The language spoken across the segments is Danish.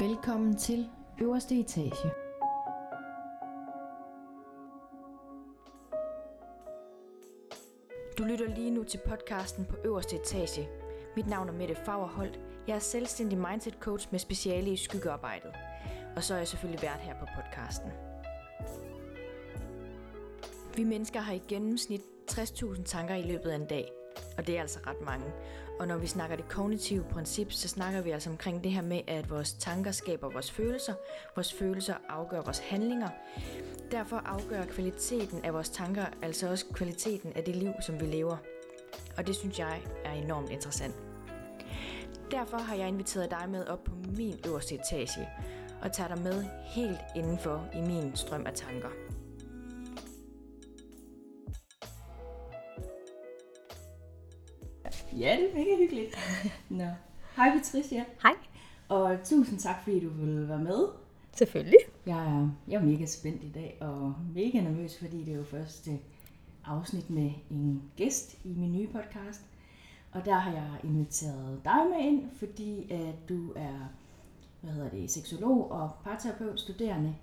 Velkommen til øverste etage. Du lytter lige nu til podcasten på øverste etage. Mit navn er Mette Fagerholt. Jeg er selvstændig mindset coach med speciale i skyggearbejdet. Og så er jeg selvfølgelig vært her på podcasten. Vi mennesker har i gennemsnit 60.000 tanker i løbet af en dag, og det er altså ret mange. Og når vi snakker det kognitive princip, så snakker vi altså omkring det her med, at vores tanker skaber vores følelser, vores følelser afgør vores handlinger. Derfor afgør kvaliteten af vores tanker altså også kvaliteten af det liv, som vi lever. Og det synes jeg er enormt interessant. Derfor har jeg inviteret dig med op på min øverste etage og tager dig med helt indenfor i min strøm af tanker. Ja, det er mega hyggeligt. Nå. Hej Patricia, Hej. og tusind tak, fordi du ville være med. Selvfølgelig. Jeg er, jeg er mega spændt i dag, og mega nervøs, fordi det er jo første afsnit med en gæst i min nye podcast. Og der har jeg inviteret dig med ind, fordi at du er hvad hedder det, seksolog og parterapeut studerende.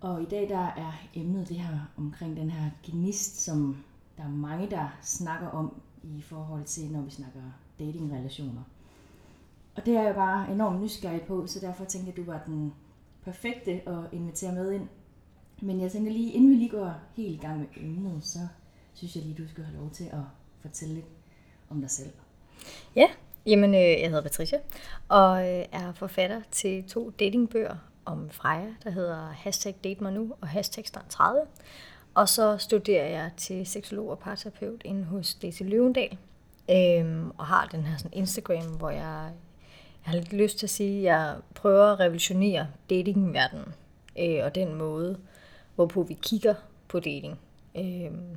Og i dag der er emnet det her omkring den her gnist, som der er mange, der snakker om i forhold til, når vi snakker datingrelationer. Og det er jeg bare enormt nysgerrig på, så derfor tænkte jeg, at du var den perfekte at invitere med ind. Men jeg tænker lige, inden vi lige går helt i gang med emnet, så synes jeg lige, du skal have lov til at fortælle lidt om dig selv. Ja, jamen øh, jeg hedder Patricia, og øh, er forfatter til to datingbøger om Freja, der hedder hashtag date mig nu og hashtag start 30. Og så studerer jeg til seksolog og parterapeut inde hos Daisy Løvendal, øhm, og har den her sådan Instagram, hvor jeg, jeg har lidt lyst til at sige, at jeg prøver at revolutionere datingverdenen, øh, og den måde, hvorpå vi kigger på dating. Øhm,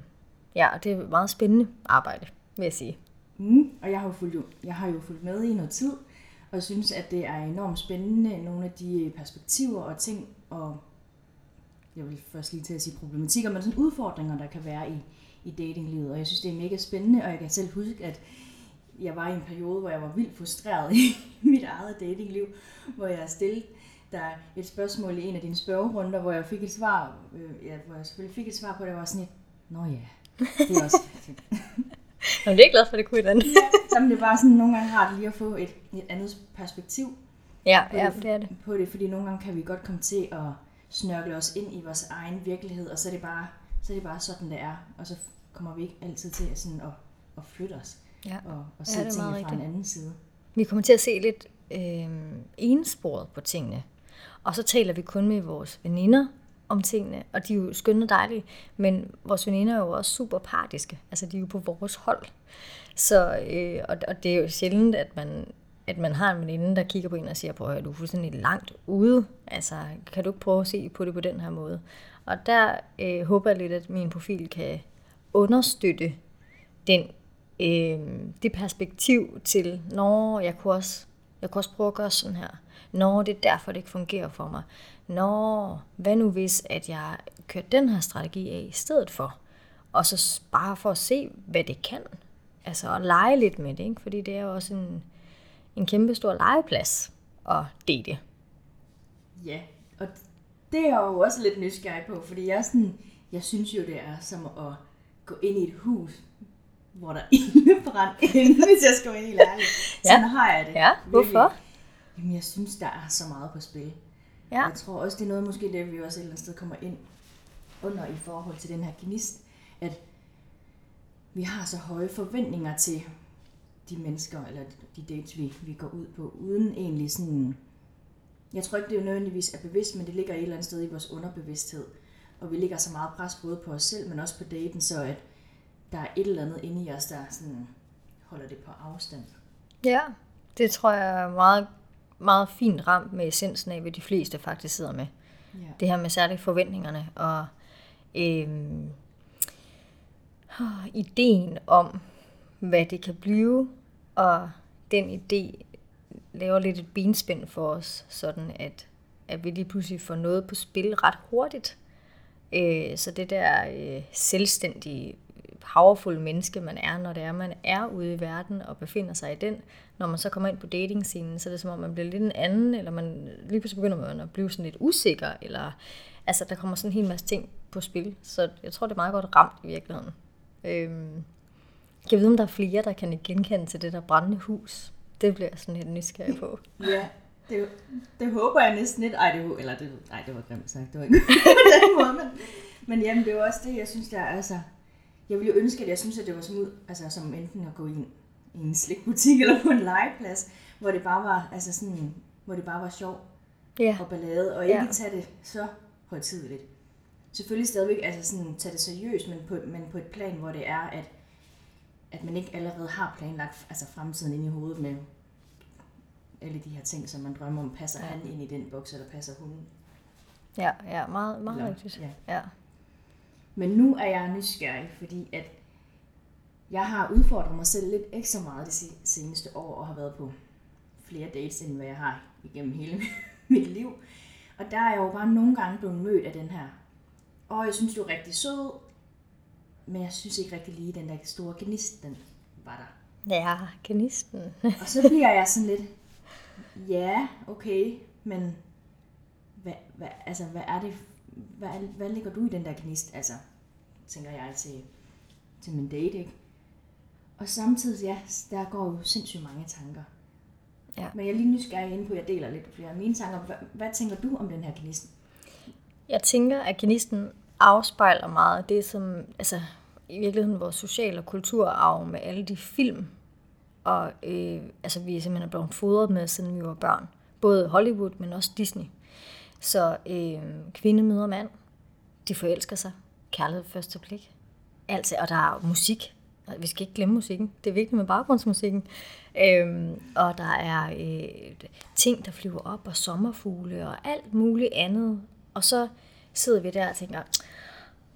ja, det er et meget spændende arbejde, vil jeg sige. Mm, og jeg har, jo fulgt, jeg har jo fulgt med i noget tid, og synes, at det er enormt spændende, nogle af de perspektiver og ting, og jeg vil først lige til at sige problematikker, men sådan udfordringer, der kan være i, i datinglivet. Og jeg synes, det er mega spændende, og jeg kan selv huske, at jeg var i en periode, hvor jeg var vildt frustreret i mit eget datingliv, hvor jeg stillede der et spørgsmål i en af dine spørgerunder, hvor jeg fik et svar, øh, ja, hvor jeg selvfølgelig fik et svar på det, var sådan et, nå ja, det er også. Jamen, det er glad for, det kunne et andet. ja, så det er bare sådan nogle gange rart lige at få et, et andet perspektiv Ja, på, ja, det, det er det. på det, fordi nogle gange kan vi godt komme til at snørkle os ind i vores egen virkelighed, og så er det bare, så er det bare sådan, det er, og så kommer vi ikke altid til at, sådan at, at flytte os Ja. og, og Ja, se er tingene fra rigtigt. en anden side. Vi kommer til at se lidt øh, ensporet på tingene. Og så taler vi kun med vores veninder om tingene, og de er jo skønne og dejlige, men vores veninder er jo også super partiske. Altså, de er jo på vores hold. Så, øh, og, og det er jo sjældent, at man, at man har en veninde, der kigger på en og siger, prøv at du er fuldstændig langt ude. Altså, kan du ikke prøve at se på det på den her måde? Og der øh, håber jeg lidt, at min profil kan understøtte den, øh, det perspektiv til, når jeg kunne også jeg kunne også prøve at gøre sådan her. Nå, det er derfor, det ikke fungerer for mig. Nå, hvad nu hvis, at jeg kørte den her strategi af i stedet for? Og så bare for at se, hvad det kan. Altså at lege lidt med det, ikke? fordi det er jo også en, en kæmpe stor legeplads at date. Ja, og det er jeg jo også lidt nysgerrig på, fordi jeg, sådan, jeg synes jo, det er som at gå ind i et hus, hvor der er ildebrand inde, hvis jeg skal være helt ærlig. Sådan Ja. har jeg det. Ja, virkelig. hvorfor? Jamen, jeg synes, der er så meget på spil. Ja. Jeg tror også, det er noget, måske det, vi også et eller andet sted kommer ind under i forhold til den her gnist, at vi har så høje forventninger til de mennesker, eller de dates, vi, vi går ud på, uden egentlig sådan... Jeg tror ikke, det er nødvendigvis er bevidst, men det ligger et eller andet sted i vores underbevidsthed. Og vi ligger så meget pres både på os selv, men også på daten, så at der er et eller andet inde i os, der sådan holder det på afstand. Ja, det tror jeg er meget, meget fint ramt med essensen af, hvad de fleste faktisk sidder med. Ja. Det her med særligt forventningerne og øhm, ideen om, hvad det kan blive, og den idé laver lidt et benspænd for os, sådan at, at vi lige pludselig får noget på spil ret hurtigt. Øh, så det der øh, selvstændige powerful menneske man er, når det er, man er ude i verden og befinder sig i den. Når man så kommer ind på datingscenen, så er det som om, man bliver lidt en anden, eller man lige pludselig begynder man at blive sådan lidt usikker, eller altså, der kommer sådan en hel masse ting på spil. Så jeg tror, det er meget godt ramt i virkeligheden. Øhm, jeg ved, om der er flere, der kan genkende til det der brændende hus. Det bliver jeg sådan lidt nysgerrig på. Ja, det, det håber jeg næsten lidt. Ej, det, eller det, ej, det var grimt sagt. Det var ikke på den måde, men, men jamen, det var også det, jeg synes, der er, altså, jeg ville jo ønske, at jeg synes, at det var som ud, altså som enten at gå ind i en slikbutik eller på en legeplads, hvor det bare var, altså sådan, hvor det bare var sjov Ja, og ballade, og ikke ja. tage det så højtidligt. Selvfølgelig stadigvæk altså sådan, tage det seriøst, men på, men på et plan, hvor det er, at, at man ikke allerede har planlagt altså fremtiden ind i hovedet med alle de her ting, som man drømmer om. Passer Ja. han ind i den boks, eller passer hun? ja, ja meget, meget Eller- rigtigt. ja. Ja. Men nu er jeg nysgerrig, fordi at jeg har udfordret mig selv lidt ekstra meget det se- seneste år, og har været på flere dates, end hvad jeg har igennem hele mit liv. Og der er jeg jo bare nogle gange blevet mødt af den her, og jeg synes, du er rigtig sød, men jeg synes ikke rigtig lige, den der store gnist, den var der. Ja, kanisten. Og så bliver jeg sådan lidt, ja, okay, men hvad, hvad, altså, hvad er det, hvad, hvad ligger du i den der gnist, altså, tænker jeg til, til min date, ikke? Og samtidig, ja, der går jo sindssygt mange tanker. Ja. Men jeg er lige nysgerrig inde på, at jeg deler lidt flere af mine tanker. Hvad, hvad tænker du om den her gnist? Jeg tænker, at kanisten afspejler meget af det, som altså, i virkeligheden vores social- og kulturarv med alle de film, og øh, altså, vi er simpelthen blevet fodret med, siden vi var børn. Både Hollywood, men også Disney. Så øh, kvinde møder mand, de forelsker sig, kærlighed første blik. Altså, og der er musik. Vi skal ikke glemme musikken. Det er vigtigt med baggrundsmusikken. Øhm, og der er øh, ting, der flyver op, og sommerfugle og alt muligt andet. Og så sidder vi der og tænker,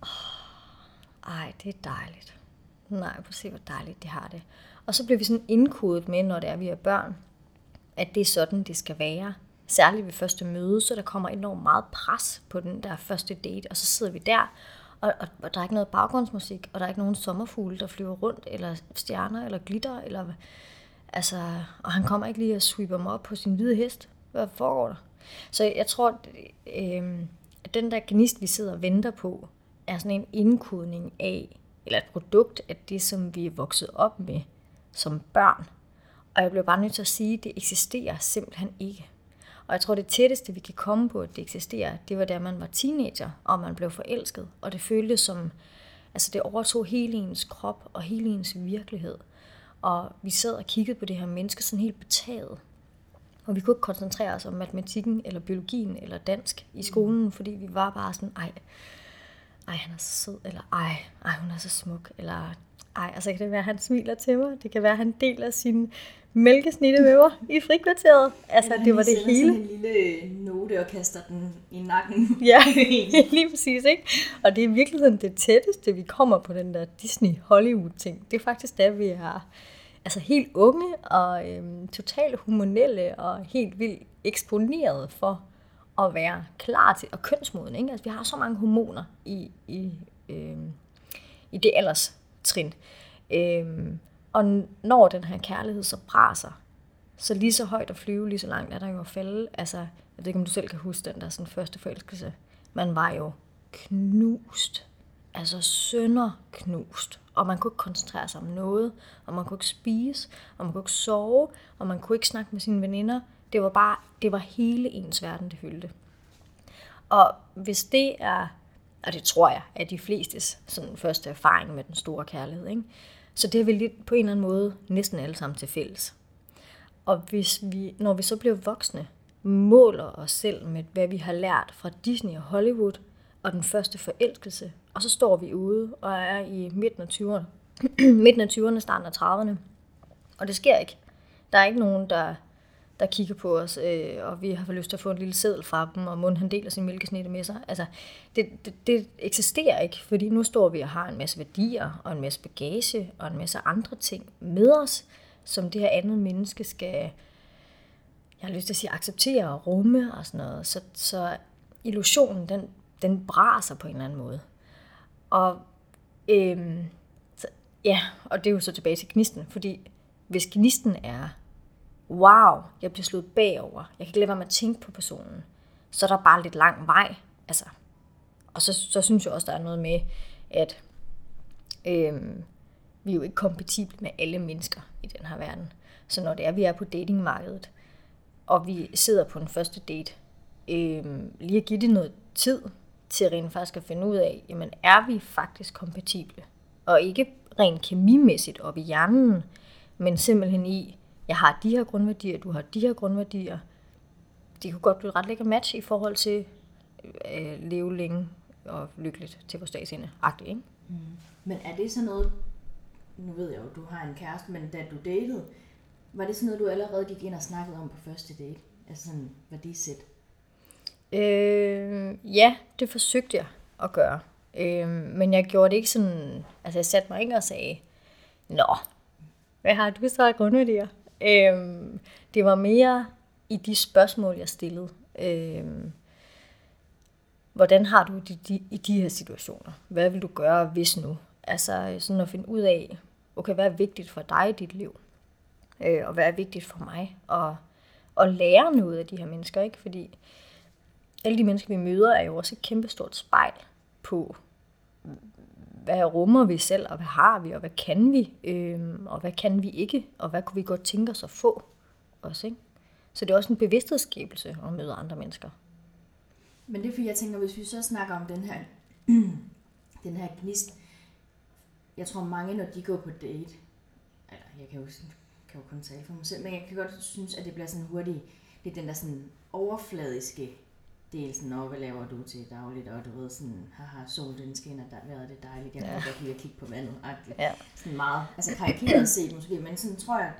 åh, ej, det er dejligt. Nej, prøv at se, hvor dejligt det har det. Og så bliver vi sådan indkodet med, når det er, vi er børn, at det er sådan, det skal være. Særligt ved første møde, så der kommer enormt meget pres på den der første date, og så sidder vi der, og, og, og der er ikke noget baggrundsmusik, og der er ikke nogen sommerfugle, der flyver rundt, eller stjerner, eller glitter, eller altså, og han kommer ikke lige og sweeper mig op på sin hvide hest. Hvad foregår der? Så jeg tror, øh, at den der gnist, vi sidder og venter på, er sådan en indkodning af, eller et produkt af det, som vi er vokset op med som børn. Og jeg bliver bare nødt til at sige, at det eksisterer simpelthen ikke. Og jeg tror, det tætteste, vi kan komme på, at det eksisterer, det var da man var teenager, og man blev forelsket. Og det føltes som, altså det overtog hele ens krop og hele ens virkelighed. Og vi sad og kiggede på det her menneske sådan helt betaget. Og vi kunne ikke koncentrere os om matematikken, eller biologien, eller dansk i skolen, fordi vi var bare sådan, ej, ej, han er så sød, eller ej, ej, hun er så smuk, eller ej, altså kan det være, at han smiler til mig, det kan være, at han deler sin mælkesnitte med mig i frikvarteret. Altså, Eller det var det hele. sådan en lille note og kaster den i nakken. Ja, lige præcis, ikke? Og det er i virkeligheden det tætteste, vi kommer på den der Disney-Hollywood-ting. Det er faktisk der, vi er altså helt unge og øhm, totalt hormonelle og helt vildt eksponeret for at være klar til, og kønsmoden, ikke? Altså, vi har så mange hormoner i, i, øhm, i det alderstrin. Øhm, og når den her kærlighed så braser, så lige så højt at flyve, lige så langt er der jo at falde. Altså, jeg ved ikke, om du selv kan huske den der sådan første forelskelse. Man var jo knust. Altså sønderknust. Og man kunne ikke koncentrere sig om noget, og man kunne ikke spise, og man kunne ikke sove, og man kunne ikke snakke med sine veninder. Det var bare, det var hele ens verden, det fyldte. Og hvis det er, og det tror jeg, er de flestes sådan første erfaring med den store kærlighed, ikke? så det er vi lidt på en eller anden måde næsten alle sammen til fælles. Og hvis vi, når vi så bliver voksne, måler os selv med, hvad vi har lært fra Disney og Hollywood, og den første forelskelse, og så står vi ude og er i midten af 20'erne, midten af 20'erne, starten af 30'erne, og det sker ikke. Der er ikke nogen, der, der kigger på os, øh, og vi har lyst til at få en lille seddel fra dem, og munden han deler sin mælkesnitte med sig. Altså, det, det, det eksisterer ikke, fordi nu står vi og har en masse værdier, og en masse bagage, og en masse andre ting med os, som det her andet menneske skal, jeg har lyst til at sige, acceptere og rumme og sådan noget. Så, så illusionen, den, den braser på en eller anden måde. Og øhm, så, Ja, og det er jo så tilbage til gnisten, fordi hvis gnisten er, wow, jeg bliver slået bagover, jeg kan ikke lade være med at tænke på personen, så er der bare lidt lang vej. Altså, og så, så synes jeg også, der er noget med, at øhm, vi er jo ikke kompatible med alle mennesker i den her verden. Så når det er, vi er på datingmarkedet, og vi sidder på en første date, øhm, lige at give det noget tid til rent faktisk at finde ud af, jamen er vi faktisk kompatible? Og ikke rent kemimæssigt op i hjernen, men simpelthen i, jeg har de her grundværdier, du har de her grundværdier. Det kunne godt blive ret lækker match i forhold til øh, leve længe og lykkeligt til vores dags ende. Agtigt, ikke? Mm. Men er det sådan noget, nu ved jeg jo, du har en kæreste, men da du datede, var det sådan noget, du allerede gik ind og snakkede om på første date? Altså sådan værdisæt? Øh, ja, det forsøgte jeg at gøre. Øh, men jeg gjorde det ikke sådan... Altså, jeg satte mig ikke og sagde, Nå, hvad har du så af grundværdier? Øh, det var mere i de spørgsmål, jeg stillede. Øh, hvordan har du det de, i de her situationer? Hvad vil du gøre, hvis nu? Altså sådan at finde ud af, okay, hvad er vigtigt for dig i dit liv? Øh, og hvad er vigtigt for mig? Og, og lære noget af de her mennesker, ikke? Fordi alle de mennesker, vi møder, er jo også et kæmpestort spejl på, hvad rummer vi selv, og hvad har vi, og hvad kan vi, øhm, og hvad kan vi ikke, og hvad kunne vi godt tænke os at få også, ikke? Så det er også en bevidsthedsskabelse at møde andre mennesker. Men det er fordi, jeg tænker, hvis vi så snakker om den her, den her gnist, jeg tror mange, når de går på date, eller jeg kan jo, kan jo kun tale for mig selv, men jeg kan godt synes, at det bliver sådan hurtigt, det er den der sådan overfladiske del, sådan, hvad laver du til dagligt, og du ved sådan, haha, sol den skinner, der været det dejligt, jeg kan ja. godt lide at kigge på vandet, Ja. Sådan meget, altså karikeret set måske, men sådan tror jeg,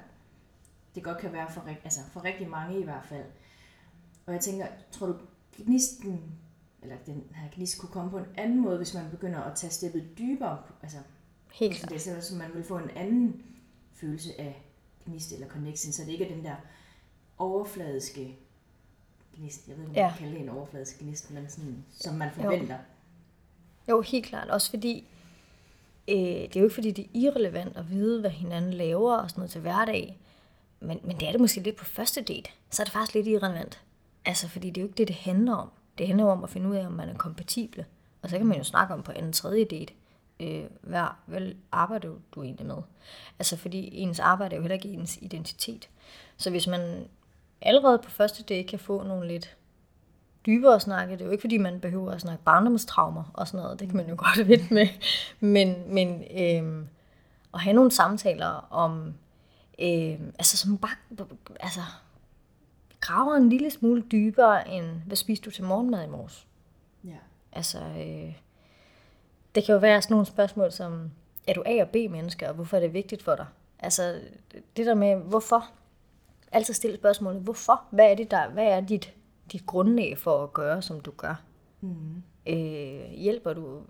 det godt kan være for, altså for rigtig mange i hvert fald. Og jeg tænker, tror du, gnisten, eller den her gnist kunne komme på en anden måde, hvis man begynder at tage steppet dybere, altså Helt klart. Det er så man vil få en anden følelse af gnist eller connection, så det ikke er den der overfladiske gnist. Jeg ved ikke, om ja. man kan kalde det en overfladisk gnist, men sådan, som man forventer. Jo, jo helt klart. Også fordi, øh, det er jo ikke fordi, det er irrelevant at vide, hvad hinanden laver og sådan noget til hverdag. Men, men det er det måske lidt på første date. Så er det faktisk lidt irrelevant. Altså, fordi det er jo ikke det, det handler om. Det handler om at finde ud af, om man er kompatible. Og så kan man jo snakke om på anden tredje date øh, hvad, hvad arbejder du egentlig med? Altså fordi ens arbejde er jo heller ikke ens identitet. Så hvis man allerede på første dag kan få nogle lidt dybere snakke, det er jo ikke fordi man behøver at snakke barndomstraumer og sådan noget, det kan man jo godt vide med, men, men øh, at have nogle samtaler om, øh, altså som bare, altså graver en lille smule dybere end, hvad spiste du til morgenmad i morges? Ja. Altså, øh, det kan jo være sådan nogle spørgsmål som, er du A- og B-menneske, og hvorfor er det vigtigt for dig? Altså, det der med, hvorfor? Altid stille spørgsmålet, hvorfor? Hvad er, det der, hvad er dit, dit grundlag for at gøre, som du gør? Mm. Øh, hjælper du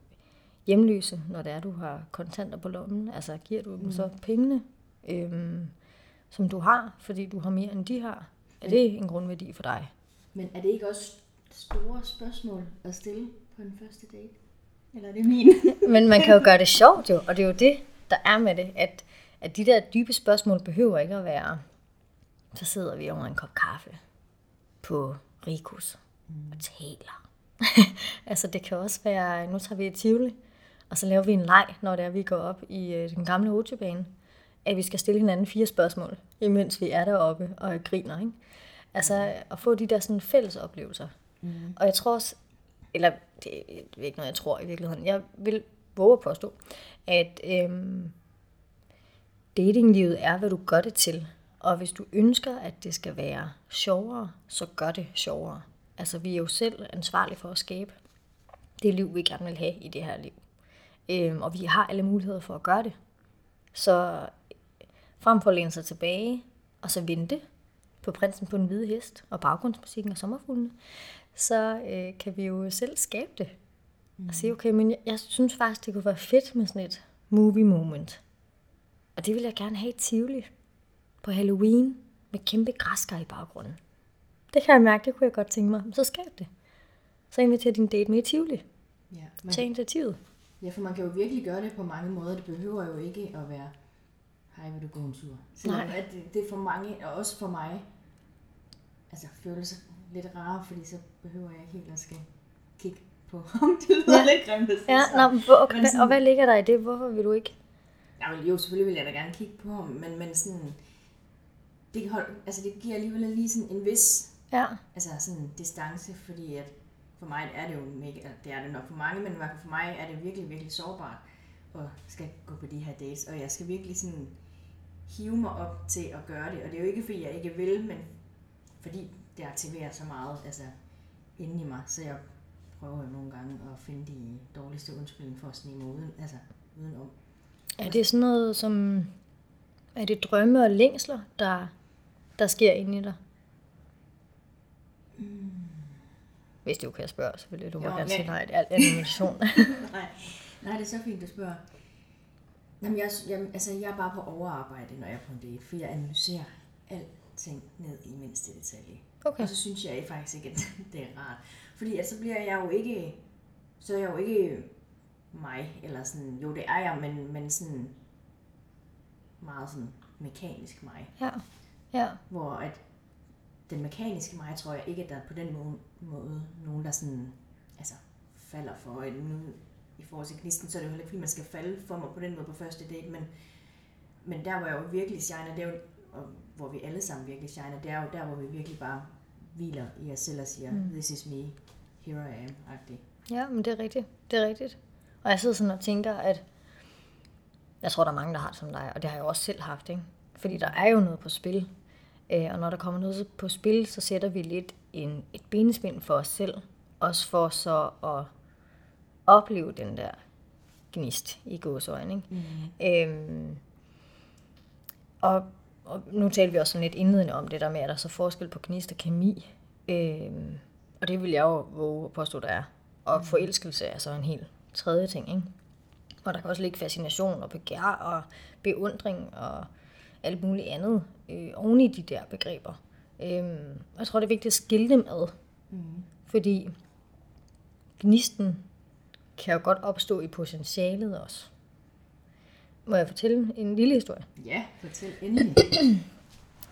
hjemløse, når det er, du har kontanter på lommen? Altså, giver du dem mm. så pengene, øh, som du har, fordi du har mere, end de har? Er det en grundværdi for dig? Men er det ikke også store spørgsmål at stille på en første date? Eller er det min? Men man kan jo gøre det sjovt jo, og det er jo det, der er med det, at, at de der dybe spørgsmål behøver ikke at være, så sidder vi over en kop kaffe på Rikus mm. og taler. altså det kan også være, nu tager vi et Tivoli, og så laver vi en leg, når det er, vi går op i øh, den gamle rutsjebane, at vi skal stille hinanden fire spørgsmål, imens vi er deroppe og griner. Ikke? Altså at få de der sådan fælles oplevelser. Mm. Og jeg tror også, eller det er ikke noget, jeg tror i virkeligheden. Jeg vil våge at påstå, at øhm, datinglivet er, hvad du gør det til. Og hvis du ønsker, at det skal være sjovere, så gør det sjovere. Altså, vi er jo selv ansvarlige for at skabe det liv, vi gerne vil have i det her liv. Øhm, og vi har alle muligheder for at gøre det. Så frem for at læne sig tilbage, og så vente på prinsen på den hvide hest, og baggrundsmusikken og sommerfuglene, så øh, kan vi jo selv skabe det. Mm. Og sige, okay, men jeg, jeg synes faktisk, det kunne være fedt med sådan et movie moment. Og det vil jeg gerne have i Tivoli på Halloween med kæmpe græskar i baggrunden. Det kan jeg mærke, det kunne jeg godt tænke mig. Så skab det. Så inviter din date med i Tivoli. Ja, men... Tag initiativet. Ja, for man kan jo virkelig gøre det på mange måder. Det behøver jo ikke at være, hej, vil du gå en tur? Selvom Nej. at det, det er for mange, og også for mig, altså føles lidt rare, fordi så behøver jeg ikke helt at skal kigge på, om det lyder Ja. lidt grimt. Ja, så. nå, hvor, Men sådan- og hvad ligger der i det? Hvorfor vil du ikke? Jeg vil, jo, selvfølgelig vil jeg da gerne kigge på ham, men, men sådan, det, kan holde, altså det giver alligevel lige sådan en vis Ja, altså sådan distance, fordi at for mig er det jo mega, eller det er det nok for mange, men i hvert fald for mig er det virkelig, virkelig sårbart at skal gå på de her dates, og jeg skal virkelig sådan hive mig op til at gøre det, og det er jo ikke fordi jeg ikke vil, men fordi det aktiverer så meget, altså inde i mig, så jeg prøver jo nogle gange at finde de dårligste undskyldninger for at snige mig uden, altså udenom. er det sådan noget som... Er det drømme og længsler, der, der sker inde i dig? Hvis du kan spørge, selvfølgelig. Du må gerne sige nej. Det er meditation. Nej, nej, det er så fint, du spørger. Jamen, jeg, jeg, altså, jeg er bare på overarbejde, når jeg er på en date, for jeg analyserer alting ned i mindste detalje. Okay. Og så synes jeg faktisk ikke, at det er rart. Fordi at så bliver jeg jo ikke, så er jeg jo ikke mig, eller sådan, jo det er jeg, men, men sådan meget sådan mekanisk mig. Ja, ja. Hvor at den mekaniske mig, tror jeg ikke, at der er på den måde, måde nogen, der sådan, altså, falder for. Nu, I forhold til gnisten, så er det jo heller ikke, fordi man skal falde for mig på den måde på første date, men, men der, hvor jeg jo virkelig shiner, det er jo, og hvor vi alle sammen virkelig shiner, det er jo der, hvor vi virkelig bare hviler i os selv og siger, mm. this is me, here I am, agtig. Ja, men det er rigtigt. Det er rigtigt. Og jeg sidder sådan og tænker, at jeg tror, der er mange, der har det som dig, og det har jeg jo også selv haft, ikke? Fordi der er jo noget på spil. Øh, Og når der kommer noget på spil, så sætter vi lidt en, et benespænd for os selv. Også for så at opleve den der gnist i gåsøjne. Ikke? Mm. Øhm, og, og nu talte vi også sådan lidt indledende om det der med, at der er så forskel på gnist og kemi. Øhm, og det vil jeg jo våge at påstå, der er. Og forelskelse er så en helt tredje ting. Ikke? Og der kan også ligge fascination og begær og beundring og alt muligt andet øh, oven i de der begreber. Øhm, og jeg tror, det er vigtigt at skille dem ad. Mm. Fordi gnisten kan jo godt opstå i potentialet også. Må jeg fortælle en lille historie? Ja, fortæl endelig.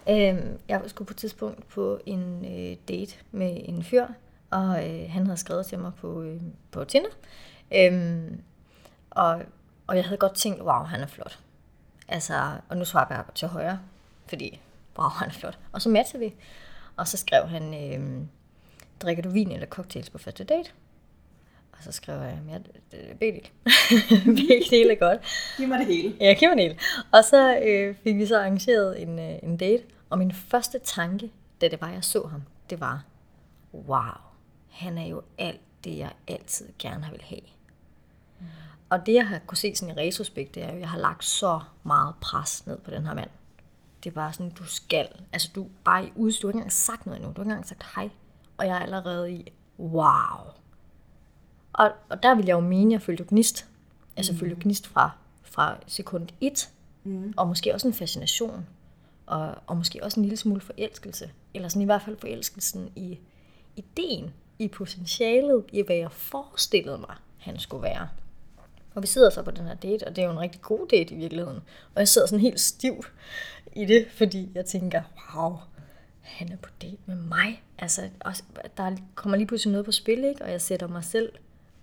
Øhm, jeg skulle på et tidspunkt på en øh, date med en fyr, og øh, han havde skrevet til mig på, øh, på Tinder. Øhm, og, og jeg havde godt tænkt, wow, han er flot. Altså, og nu svarer jeg til højre, fordi, wow, han er flot. Og så matchede vi, og så skrev han, øh, drikker du vin eller cocktails på første date? Og så skrev jeg, ja, det- det- begge dele. begge dele er godt. Giv mig det hele. Ja, Kim og Niel. Og så øh, fik vi så arrangeret en, øh, en date, og min første tanke, da det var, jeg så ham, det var, wow, han er jo alt det, jeg altid gerne har vil have. Og det, jeg har kunne se sådan i retrospekt, det er jo, at jeg har lagt så meget pres ned på den her mand. Det er bare sådan, du skal, altså du bare i udstyr, du har ikke engang sagt noget endnu, du har ikke engang sagt hej, og jeg er allerede i, wow. Og, og der vil jeg jo mene, at jeg følte gnist. Altså mm. følte gnist fra, fra sekund 1. Mm. Og måske også en fascination. Og, og måske også en lille smule forelskelse. Eller sådan i hvert fald forelskelsen i ideen, i potentialet, i hvad jeg forestillede mig, han skulle være. Og vi sidder så på den her date, og det er jo en rigtig god date i virkeligheden. Og jeg sidder sådan helt stiv i det, fordi jeg tænker, wow, han er på date med mig. Altså, også, der kommer lige pludselig noget på spil, ikke? og jeg sætter mig selv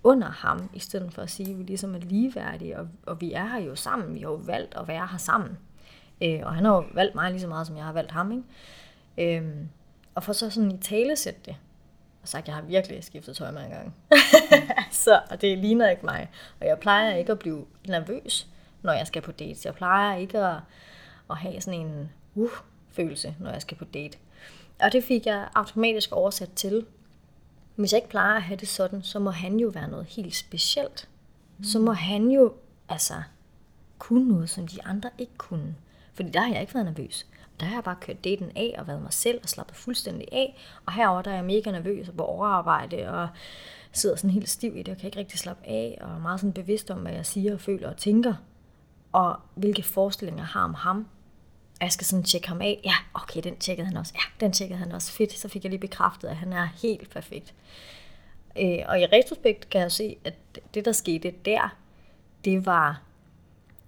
under ham, i stedet for at sige, at vi ligesom er ligeværdige, og, og vi er her jo sammen. Vi har jo valgt at være her sammen. Øh, og han har jo valgt mig lige så meget, som jeg har valgt ham. Ikke? Øh, og for så sådan i tale sætte det, og sagt, at jeg har virkelig skiftet tøj mange gange. så og det ligner ikke mig. Og jeg plejer ikke at blive nervøs, når jeg skal på date. Jeg plejer ikke at, at have sådan en uh, følelse, når jeg skal på date. Og det fik jeg automatisk oversat til, hvis jeg ikke plejer at have det sådan, så må han jo være noget helt specielt. Så må han jo altså kunne noget, som de andre ikke kunne. Fordi der har jeg ikke været nervøs. Der har jeg bare kørt daten af og været mig selv og slappet fuldstændig af. Og herover der er jeg mega nervøs og på overarbejde og sidder sådan helt stiv i det og kan ikke rigtig slappe af. Og er meget sådan bevidst om, hvad jeg siger og føler og tænker. Og hvilke forestillinger jeg har om ham. Og jeg skal sådan tjekke ham af. Ja, okay, den tjekkede han også. Ja, den tjekkede han også. Fedt, så fik jeg lige bekræftet, at han er helt perfekt. Øh, og i retrospekt kan jeg se, at det, der skete der, det var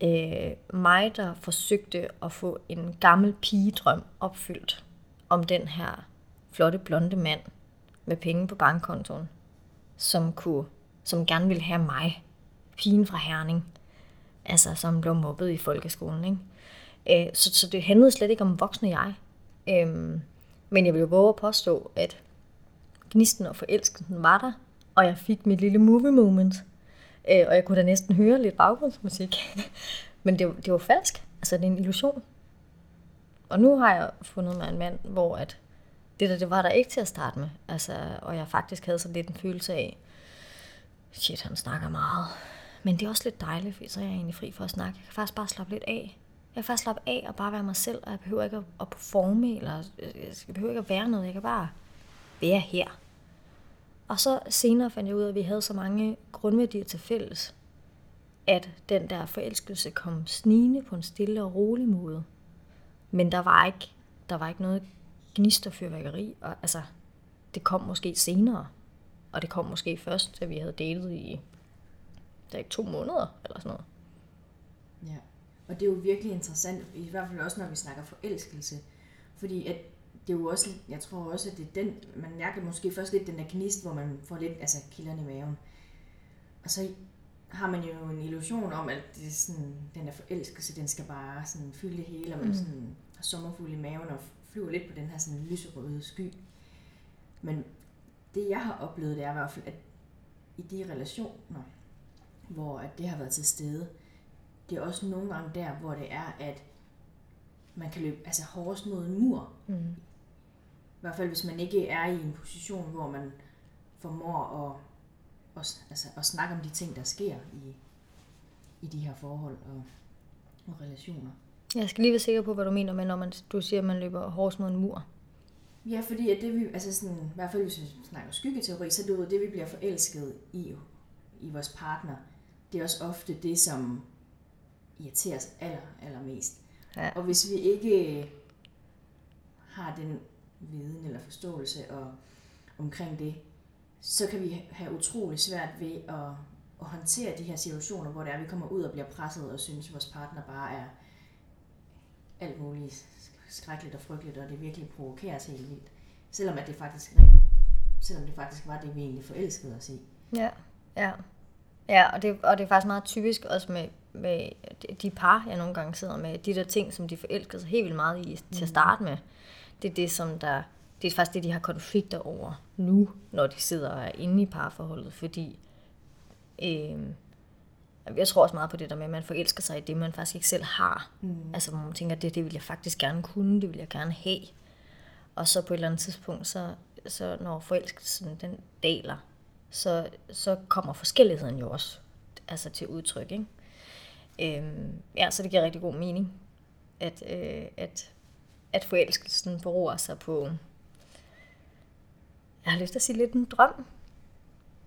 øh, mig, der forsøgte at få en gammel pigedrøm opfyldt om den her flotte blonde mand med penge på bankkontoen, som, kunne, som gerne ville have mig, pigen fra Herning, altså som blev mobbet i folkeskolen. Ikke? Øh, så, så det handlede slet ikke om voksne jeg. Øh, men jeg vil jo våge at påstå, at gnisten og forelskelsen var der, og jeg fik mit lille movie moment. Øh, og jeg kunne da næsten høre lidt baggrundsmusik. Men det, det var falsk. Altså, det er en illusion. Og nu har jeg fundet mig en mand, hvor at det der, det var der ikke til at starte med. Altså, og jeg faktisk havde sådan lidt en følelse af, shit, han snakker meget. Men det er også lidt dejligt, for så er jeg egentlig fri for at snakke. Jeg kan faktisk bare slappe lidt af. Jeg kan faktisk slappe af og bare være mig selv, og jeg behøver ikke at performe, eller øh, jeg behøver ikke at være noget. Jeg kan bare være her. Og så senere fandt jeg ud af, at vi havde så mange grundværdier til fælles, at den der forelskelse kom snigende på en stille og rolig måde. Men der var ikke, der var ikke noget gnist og fyrværkeri. Og, altså, det kom måske senere. Og det kom måske først, da vi havde datet i der er ikke to måneder eller sådan noget. Ja, og det er jo virkelig interessant, i hvert fald også når vi snakker forelskelse. Fordi at det er jo også, jeg tror også, at det er den, man mærker måske først lidt den der gnist, hvor man får lidt altså kilderne i maven. Og så har man jo en illusion om, at det er sådan, den der forelskelse, den skal bare sådan fylde det hele, og man mm. sådan har sommerfuld i maven og flyver lidt på den her sådan lyserøde sky. Men det jeg har oplevet, det er i hvert fald, at i de relationer, hvor at det har været til stede, det er også nogle gange der, hvor det er, at man kan løbe altså hårdest mod en mur. Mm. Hvert fald hvis man ikke er i en position, hvor man formår at, at, altså, at snakke om de ting, der sker i, i de her forhold og, og relationer. Jeg skal lige være sikker på, hvad du mener med, når man, du siger, at man løber hårdest mod en mur. Ja, fordi at det vi, altså sådan, i hvert fald hvis vi snakker skyggeteori, så det det, vi bliver forelsket i, i vores partner. Det er også ofte det, som irriterer os aller, allermest. Ja. Og hvis vi ikke har den viden eller forståelse og, omkring det, så kan vi have utrolig svært ved at, at håndtere de her situationer, hvor det er, vi kommer ud og bliver presset og synes, at vores partner bare er alt muligt skrækkeligt og frygteligt, og det virkelig provokerer os helt vildt. Selvom, at det faktisk, selvom det faktisk var det, vi egentlig forelskede os i. Ja, ja. Ja, og det, og det er faktisk meget typisk også med, med de par, jeg nogle gange sidder med, de der ting, som de forelsker sig helt vildt meget i til at mm. starte med. Det er det, som der, det er faktisk det, de har konflikter over nu, når de sidder og er inde i parforholdet, fordi øh, jeg tror også meget på det der med, at man forelsker sig i det, man faktisk ikke selv har. Mm. Altså, hvor man tænker, det, det vil jeg faktisk gerne kunne, det vil jeg gerne have. Og så på et eller andet tidspunkt, så, så når forelskelsen den daler, så, så kommer forskelligheden jo også altså til udtryk. Ikke? Øhm, ja, så det giver rigtig god mening, at, øh, at, at forelskelsen beror sig på, jeg har lyst til at sige lidt en drøm.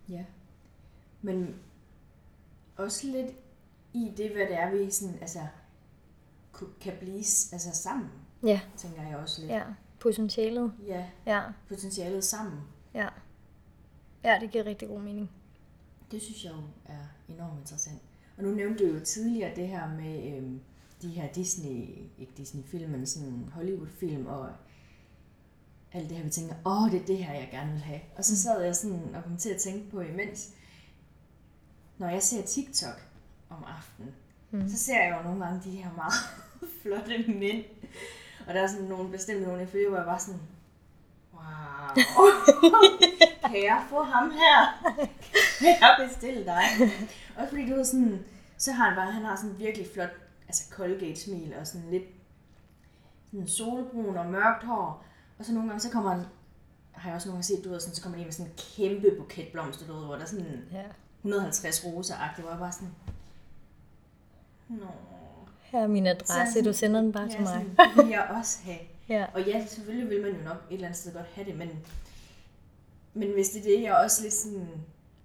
Ja, men også lidt i det, hvad det er, vi sådan, altså, kan blive altså, sammen. Ja. Tænker jeg også lidt. Ja, potentialet. Ja, ja. potentialet sammen. Ja. Ja, det giver rigtig god mening. Det synes jeg jo er enormt interessant. Og nu nævnte du jo tidligere det her med øhm, de her Disney, ikke Disney-film, men sådan Hollywood-film og alt det her, vi tænker, åh, det er det her, jeg gerne vil have. Og så mm. sad jeg sådan og kom til at tænke på imens, når jeg ser TikTok om aftenen, mm. så ser jeg jo nogle gange de her meget flotte mænd. Og der er sådan nogle bestemte nogle, jeg følger, hvor jeg var sådan, wow, kan jeg få ham her? Kan jeg bestille dig? Og fordi du er sådan, så har han bare, han har sådan virkelig flot, altså Colgate-smil og sådan lidt sådan solbrun og mørkt hår. Og så nogle gange, så kommer han, har jeg også nogle gange set, du ved, sådan, så kommer han ind med sådan en kæmpe buket blomster, du ved, hvor der er sådan ja. 150 roser-agtigt, hvor jeg bare sådan, Nå. Her er min adresse, sådan, du sender den bare ja, til mig. Sådan, det vil jeg også have. ja. Og ja, selvfølgelig vil man jo nok et eller andet sted godt have det, men, men hvis det er det, jeg også lidt sådan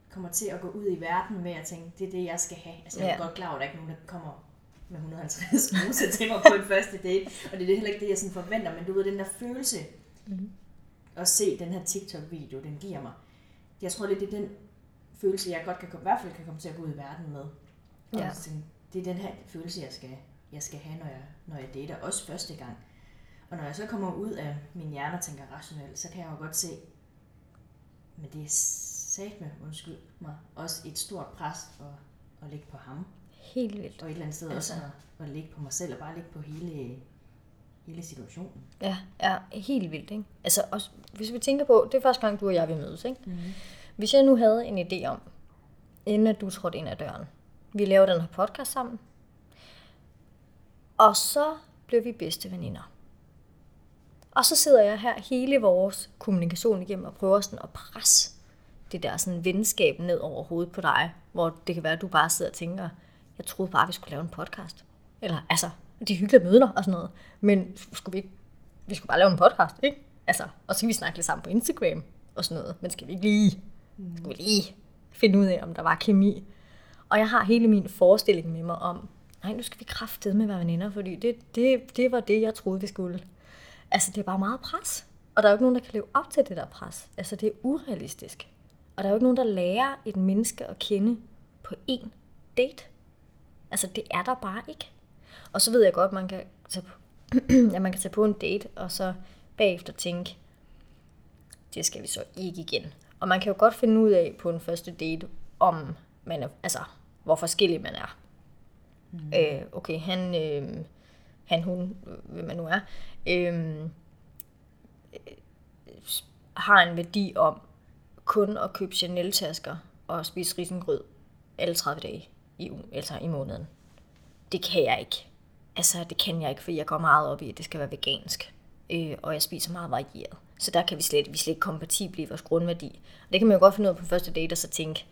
kommer til at gå ud i verden med at tænke, det er det, jeg skal have. Altså jeg er ja. godt klar over, at der ikke er nogen, der kommer med 150 roser til mig på en første date, og det er heller ikke det, jeg sådan forventer, men du ved, den der følelse, mm-hmm. at se den her TikTok-video, den giver mig. Jeg tror, det er den følelse, jeg godt kan, i hvert fald kan komme til at gå ud i verden med. Og Ja. tænkte, det er den her følelse, jeg skal, jeg skal have, når jeg, når jeg dater. Også første gang. Og når jeg så kommer ud af min hjerne og tænker rationelt, så kan jeg jo godt se, men det er sat med, undskyld mig, også et stort pres at, at lægge på ham. Helt vildt. Og et eller andet sted Altså. også at, at lægge på mig selv, og bare lægge på hele, hele situationen. Ja, ja, helt vildt, ikke? Altså, også, hvis vi tænker på, det er første gang, du og jeg vil mødes, ikke? Mm. Hvis jeg nu havde en idé om, inden at du trådte ind ad døren, vi laver den her podcast sammen, og så blev vi bedste veninder. Og så sidder jeg her hele vores kommunikation igennem og prøver sådan at presse det der sådan venskab ned over hovedet på dig, hvor det kan være, at du bare sidder og tænker, jeg troede bare, vi skulle lave en podcast. Eller altså, det er hyggeligt at møde dig og sådan noget, men skulle vi ikke, vi skulle bare lave en podcast, ikke? Altså, og så kan vi snakke lidt sammen på Instagram og sådan noget, men skal vi ikke lige, skal vi lige finde ud af, om der var kemi. Og jeg har hele min forestilling med mig om, nej, nu skal vi kraftedeme med være veninder, fordi det, det, det var det, jeg troede, vi skulle. Altså, det er bare meget pres. Og der er jo ikke nogen, der kan leve op til det der pres. Altså, det er urealistisk. Og der er jo ikke nogen, der lærer et menneske at kende på én date. Altså, det er der bare ikke. Og så ved jeg godt, man kan tage på, at man kan tage på en date, og så bagefter tænke, det skal vi så ikke igen. Og man kan jo godt finde ud af på en første date, om man er, altså, hvor forskellig man er. Mm. Øh, okay, han, øh, han, hun, hvem man nu er, øh, har en værdi om kun at købe Chanel-tasker og spise risengrød alle 30 dage i, altså i måneden. Det kan jeg ikke. Altså, det kan jeg ikke, for jeg går meget op i, at det skal være vegansk. Øh, og jeg spiser meget varieret. Så der kan vi slet, vi slet ikke kompatible i vores grundværdi. Og det kan man jo godt finde ud af på første date, og så tænke,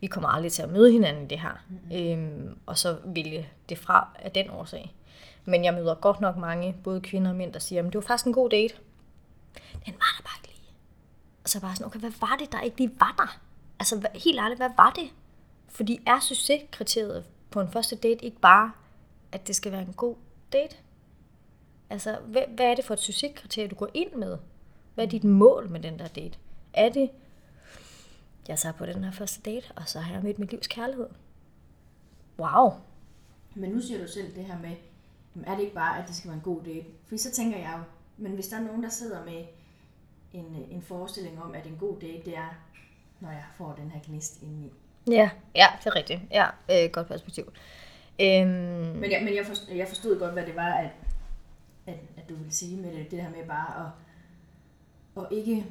vi kommer aldrig til at møde hinanden i det her. Mm-hmm. Øhm, og så vælge det fra af den årsag. Men jeg møder godt nok mange, både kvinder og mænd, der siger, at det var faktisk en god date. Den var der bare ikke lige. Og så bare sådan, okay, hvad var det, der ikke lige var der? Altså helt ærligt, hvad var det? Fordi er succeskriteriet på en første date ikke bare, at det skal være en god date? Altså, hvad, hvad er det for et succeskriterie, du går ind med? Hvad er dit mål med den der date? Er det, jeg tager på den her første date, og så har jeg mødt mit livs kærlighed? Wow. Men nu siger du selv det her med, er det ikke bare, at det skal være en god date? For så tænker jeg jo, men hvis der er nogen, der sidder med en, en forestilling om, at en god date, det er, når jeg får den her gnist indeni. Ja, ja, det er rigtigt. Ja, øh, godt perspektiv. Øhm, Men, jeg, men jeg, forstod, jeg forstod godt, hvad det var, at, at, at du ville sige med det, det her med bare at, at ikke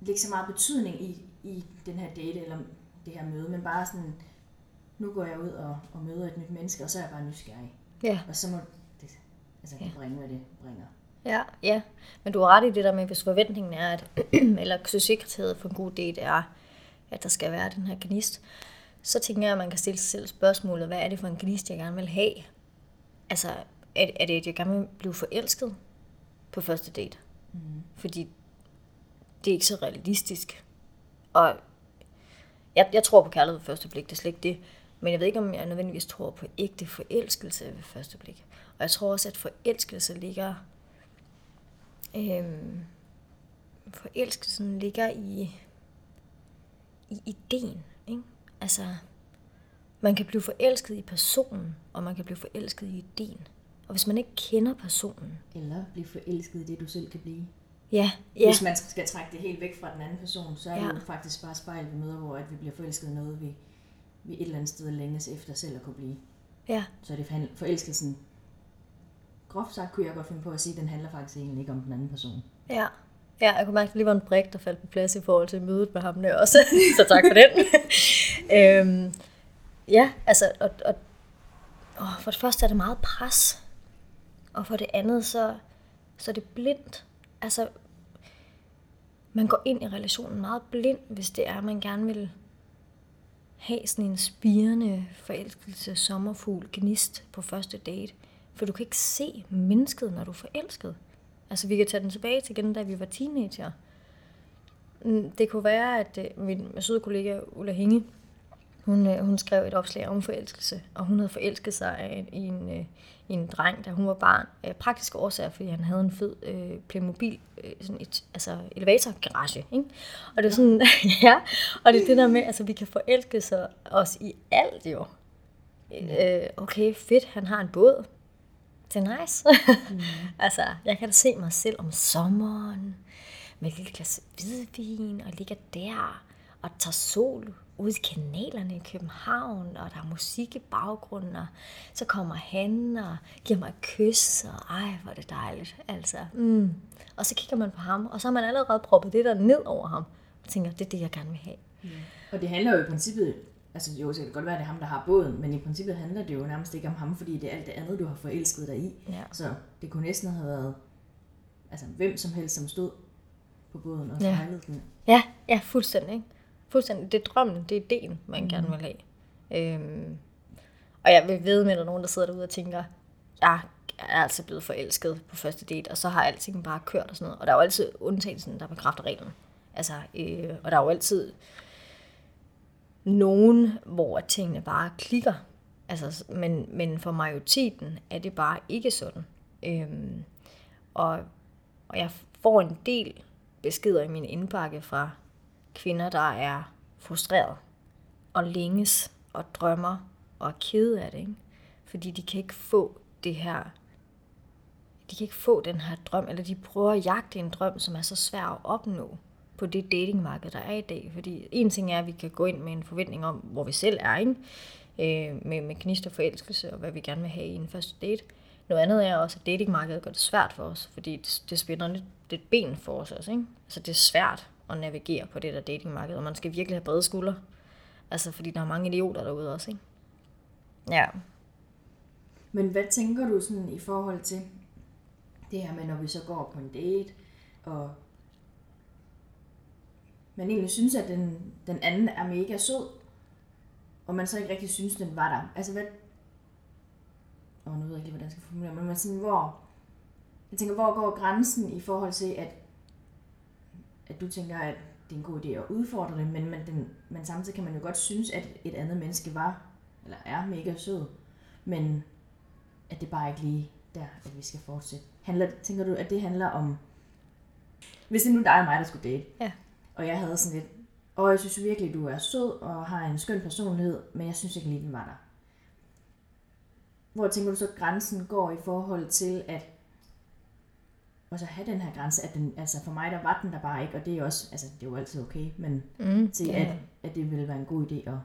lægge så meget betydning i, i den her date eller det her møde, men bare sådan, nu går jeg ud og, og møder et nyt menneske, og så er jeg bare nysgerrig. ja. Og så må det, altså, det bringe, hvad det bringer. Ja, ja. Men du har ret i det der med, hvis forventningen er, at, eller succeskriteriet for en god date er, at der skal være den her gnist, så tænker jeg, at man kan stille sig selv spørgsmålet, hvad er det for en gnist, jeg gerne vil have? Altså, er, er det, at jeg gerne vil blive forelsket på første date? Mm. Fordi det er ikke så realistisk. Og jeg, jeg tror på kærlighed ved første blik, det er slet ikke det. Men jeg ved ikke, om jeg nødvendigvis tror på ægte forelskelse ved første blik. Og jeg tror også, at forelskelse ligger Øhm, forelskelsen ligger i, i ideen. Ikke? Altså, man kan blive forelsket i personen, og man kan blive forelsket i ideen. Og hvis man ikke kender personen, Eller blive forelsket i det, du selv kan blive. ja, Ja. Hvis man skal trække det helt væk fra den anden person, så er det Ja. jo faktisk bare spejl, vi møder, hvor at vi bliver forelsket i noget, vi, vi et eller andet sted længes efter selv at kunne blive. ja, Så er det for- forelskelsen, groft sagt kunne jeg godt finde på at sige, at den handler faktisk egentlig ikke om den anden person. ja. Ja, jeg kunne mærke, at det lige var en brik, der faldt på plads i forhold til mødet med ham der også. Så tak for den. øhm, ja, altså, og, og, og for det første er det meget pres. Og for det andet, så, så er det blindt. Altså, man går ind i relationen meget blind, hvis det er, at man gerne vil have sådan en spirende forelskelse, sommerfugl, gnist på første date. For du kan ikke se mennesket, når du er forelsket. Altså, vi kan tage den tilbage til igen, da vi var teenager. Mm, Det kunne være, at øh, min søde kollega Ulla Hinge, hun, øh, hun skrev et opslag om forelskelse, og hun havde forelsket sig af, i, en, øh, i en dreng, da hun var barn. Øh, praktiske årsager, fordi han havde en fed øh, Playmobil, øh, sådan et altså elevatorgarage. Ikke? Og det er sådan, ja, og det er det der med, altså vi kan forelske sig os i alt jo. Øh, okay, fedt, han har en båd. Det er nice. Mm. altså, jeg kan da se mig selv om sommeren, med et lille glas hvidvin, og ligger der, og tager sol ude i kanalerne i København, og der er musik i baggrunden, og så kommer han og giver mig et kys, og ej, hvor er det dejligt, altså. Mm. Og så kigger man på ham, og så har man allerede proppet det der ned over ham, og tænker, det er det, jeg gerne vil have. Mm. Og det handler jo i princippet, altså jo, så kan det godt være, at det er ham, der har båden, men i princippet handler det jo nærmest ikke om ham, fordi det er alt det andet, du har forelsket dig i. Ja. Så det kunne næsten have været altså, hvem som helst, som stod på båden og Ja. sejlede den. Ja, ja, fuldstændig. Fuldstændig. Det er drømmen, det er ideen, man mm. gerne vil have. Øhm, og jeg vil ved med, at der er nogen, der sidder derude og tænker, jeg er altså blevet forelsket på første date, og så har alting bare kørt og sådan noget. Og der er jo altid undtagelsen, der bekræfter reglen. Altså, øh, og der er jo altid nogen, hvor tingene bare klikker. Altså, men, men for majoriteten er det bare ikke sådan. Øhm, og, og jeg får en del beskeder i min indbakke fra kvinder, der er frustreret og længes og drømmer og er kede af det. Ikke? Fordi de kan ikke få det her, de kan ikke få den her drøm, eller de prøver at jagte en drøm, som er så svær at opnå på det datingmarked, der er i dag. Fordi en ting er, at vi kan gå ind med en forventning om, hvor vi selv er, ikke? Øh, med, med knist og forelskelse, og hvad vi gerne vil have i en første date. Noget andet er også, at datingmarkedet gør det svært for os, fordi det, det spænder lidt, lidt ben for os også. Ikke? Altså det er svært at navigere på det der datingmarked, og man skal virkelig have brede skuldre. Altså fordi der er mange idioter derude også. Ikke? Ja. Men hvad tænker du sådan i forhold til det her med, når vi så går på en date, og man egentlig synes, at den, den anden er mega sød, og man så ikke rigtig synes, den var der. Altså hvad... Åh, nu ved jeg ikke hvordan jeg skal formulere, men man sådan, hvor... Jeg tænker, hvor går grænsen i forhold til, at, at du tænker, at det er en god idé at udfordre det, men, man, den, men samtidig kan man jo godt synes, at et andet menneske var, eller er mega sød, men at det bare ikke lige der, at vi skal fortsætte. Handler, tænker du, at det handler om... Hvis det nu er dig og mig, der skulle date, Ja og jeg havde sådan lidt, og jeg synes virkelig, du er sød og har en skøn personlighed, men jeg synes ikke lige, den var der. Hvor tænker du så, at grænsen går i forhold til at og så have den her grænse, at den, altså for mig, der var den der bare ikke, og det er også, altså det er jo altid okay, men Mm, til det- at, at det ville være en god idé at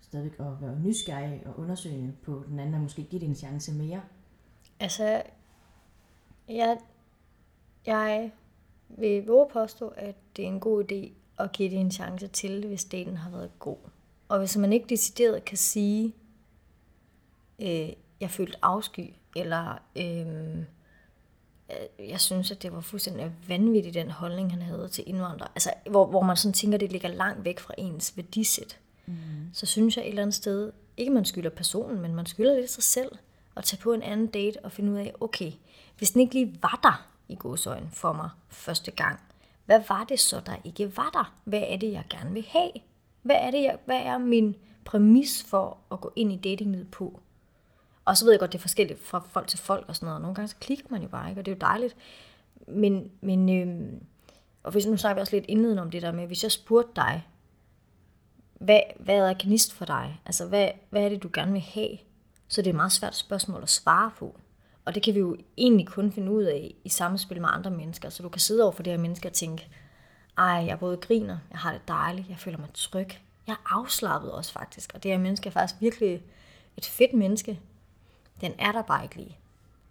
stadigvæk at være nysgerrig og undersøge på den anden, og måske give det en chance mere. Altså, jeg, jeg vil våge påstå, at det er en god idé at give det en chance til, hvis daten har været god. Og hvis man ikke decideret kan sige, øh, jeg følte afsky, eller øh, øh, jeg synes, at det var fuldstændig vanvittigt, den holdning, han havde til indvandrere. Altså, hvor, hvor man sådan tænker, at det ligger langt væk fra ens værdisæt. Mm. Så synes jeg et eller andet sted, ikke man skylder personen, men man skylder lidt sig selv, at tage på en anden date og finde ud af, okay, hvis den ikke lige var der i godsøjen for mig første gang, hvad var det så, der ikke var der? Hvad er det, jeg gerne vil have? Hvad er, det, jeg, hvad er min præmis for at gå ind i datinglivet på? Og så ved jeg godt, det er forskelligt fra folk til folk og sådan noget. Nogle gange så klikker man jo bare ikke, og det er jo dejligt. Men, men øhm, og hvis nu snakker vi også lidt indledende om det der med, hvis jeg spurgte dig, hvad, hvad er gnist for dig? Altså, hvad, hvad er det, du gerne vil have? Så det er et meget svært spørgsmål at svare på. Og det kan vi jo egentlig kun finde ud af i samspil med andre mennesker. Så du kan sidde over for det her menneske og tænke, ej, jeg både griner, jeg har det dejligt, jeg føler mig tryg. Jeg er afslappet også faktisk, og det her menneske er faktisk virkelig et fedt menneske. Den er der bare ikke lige.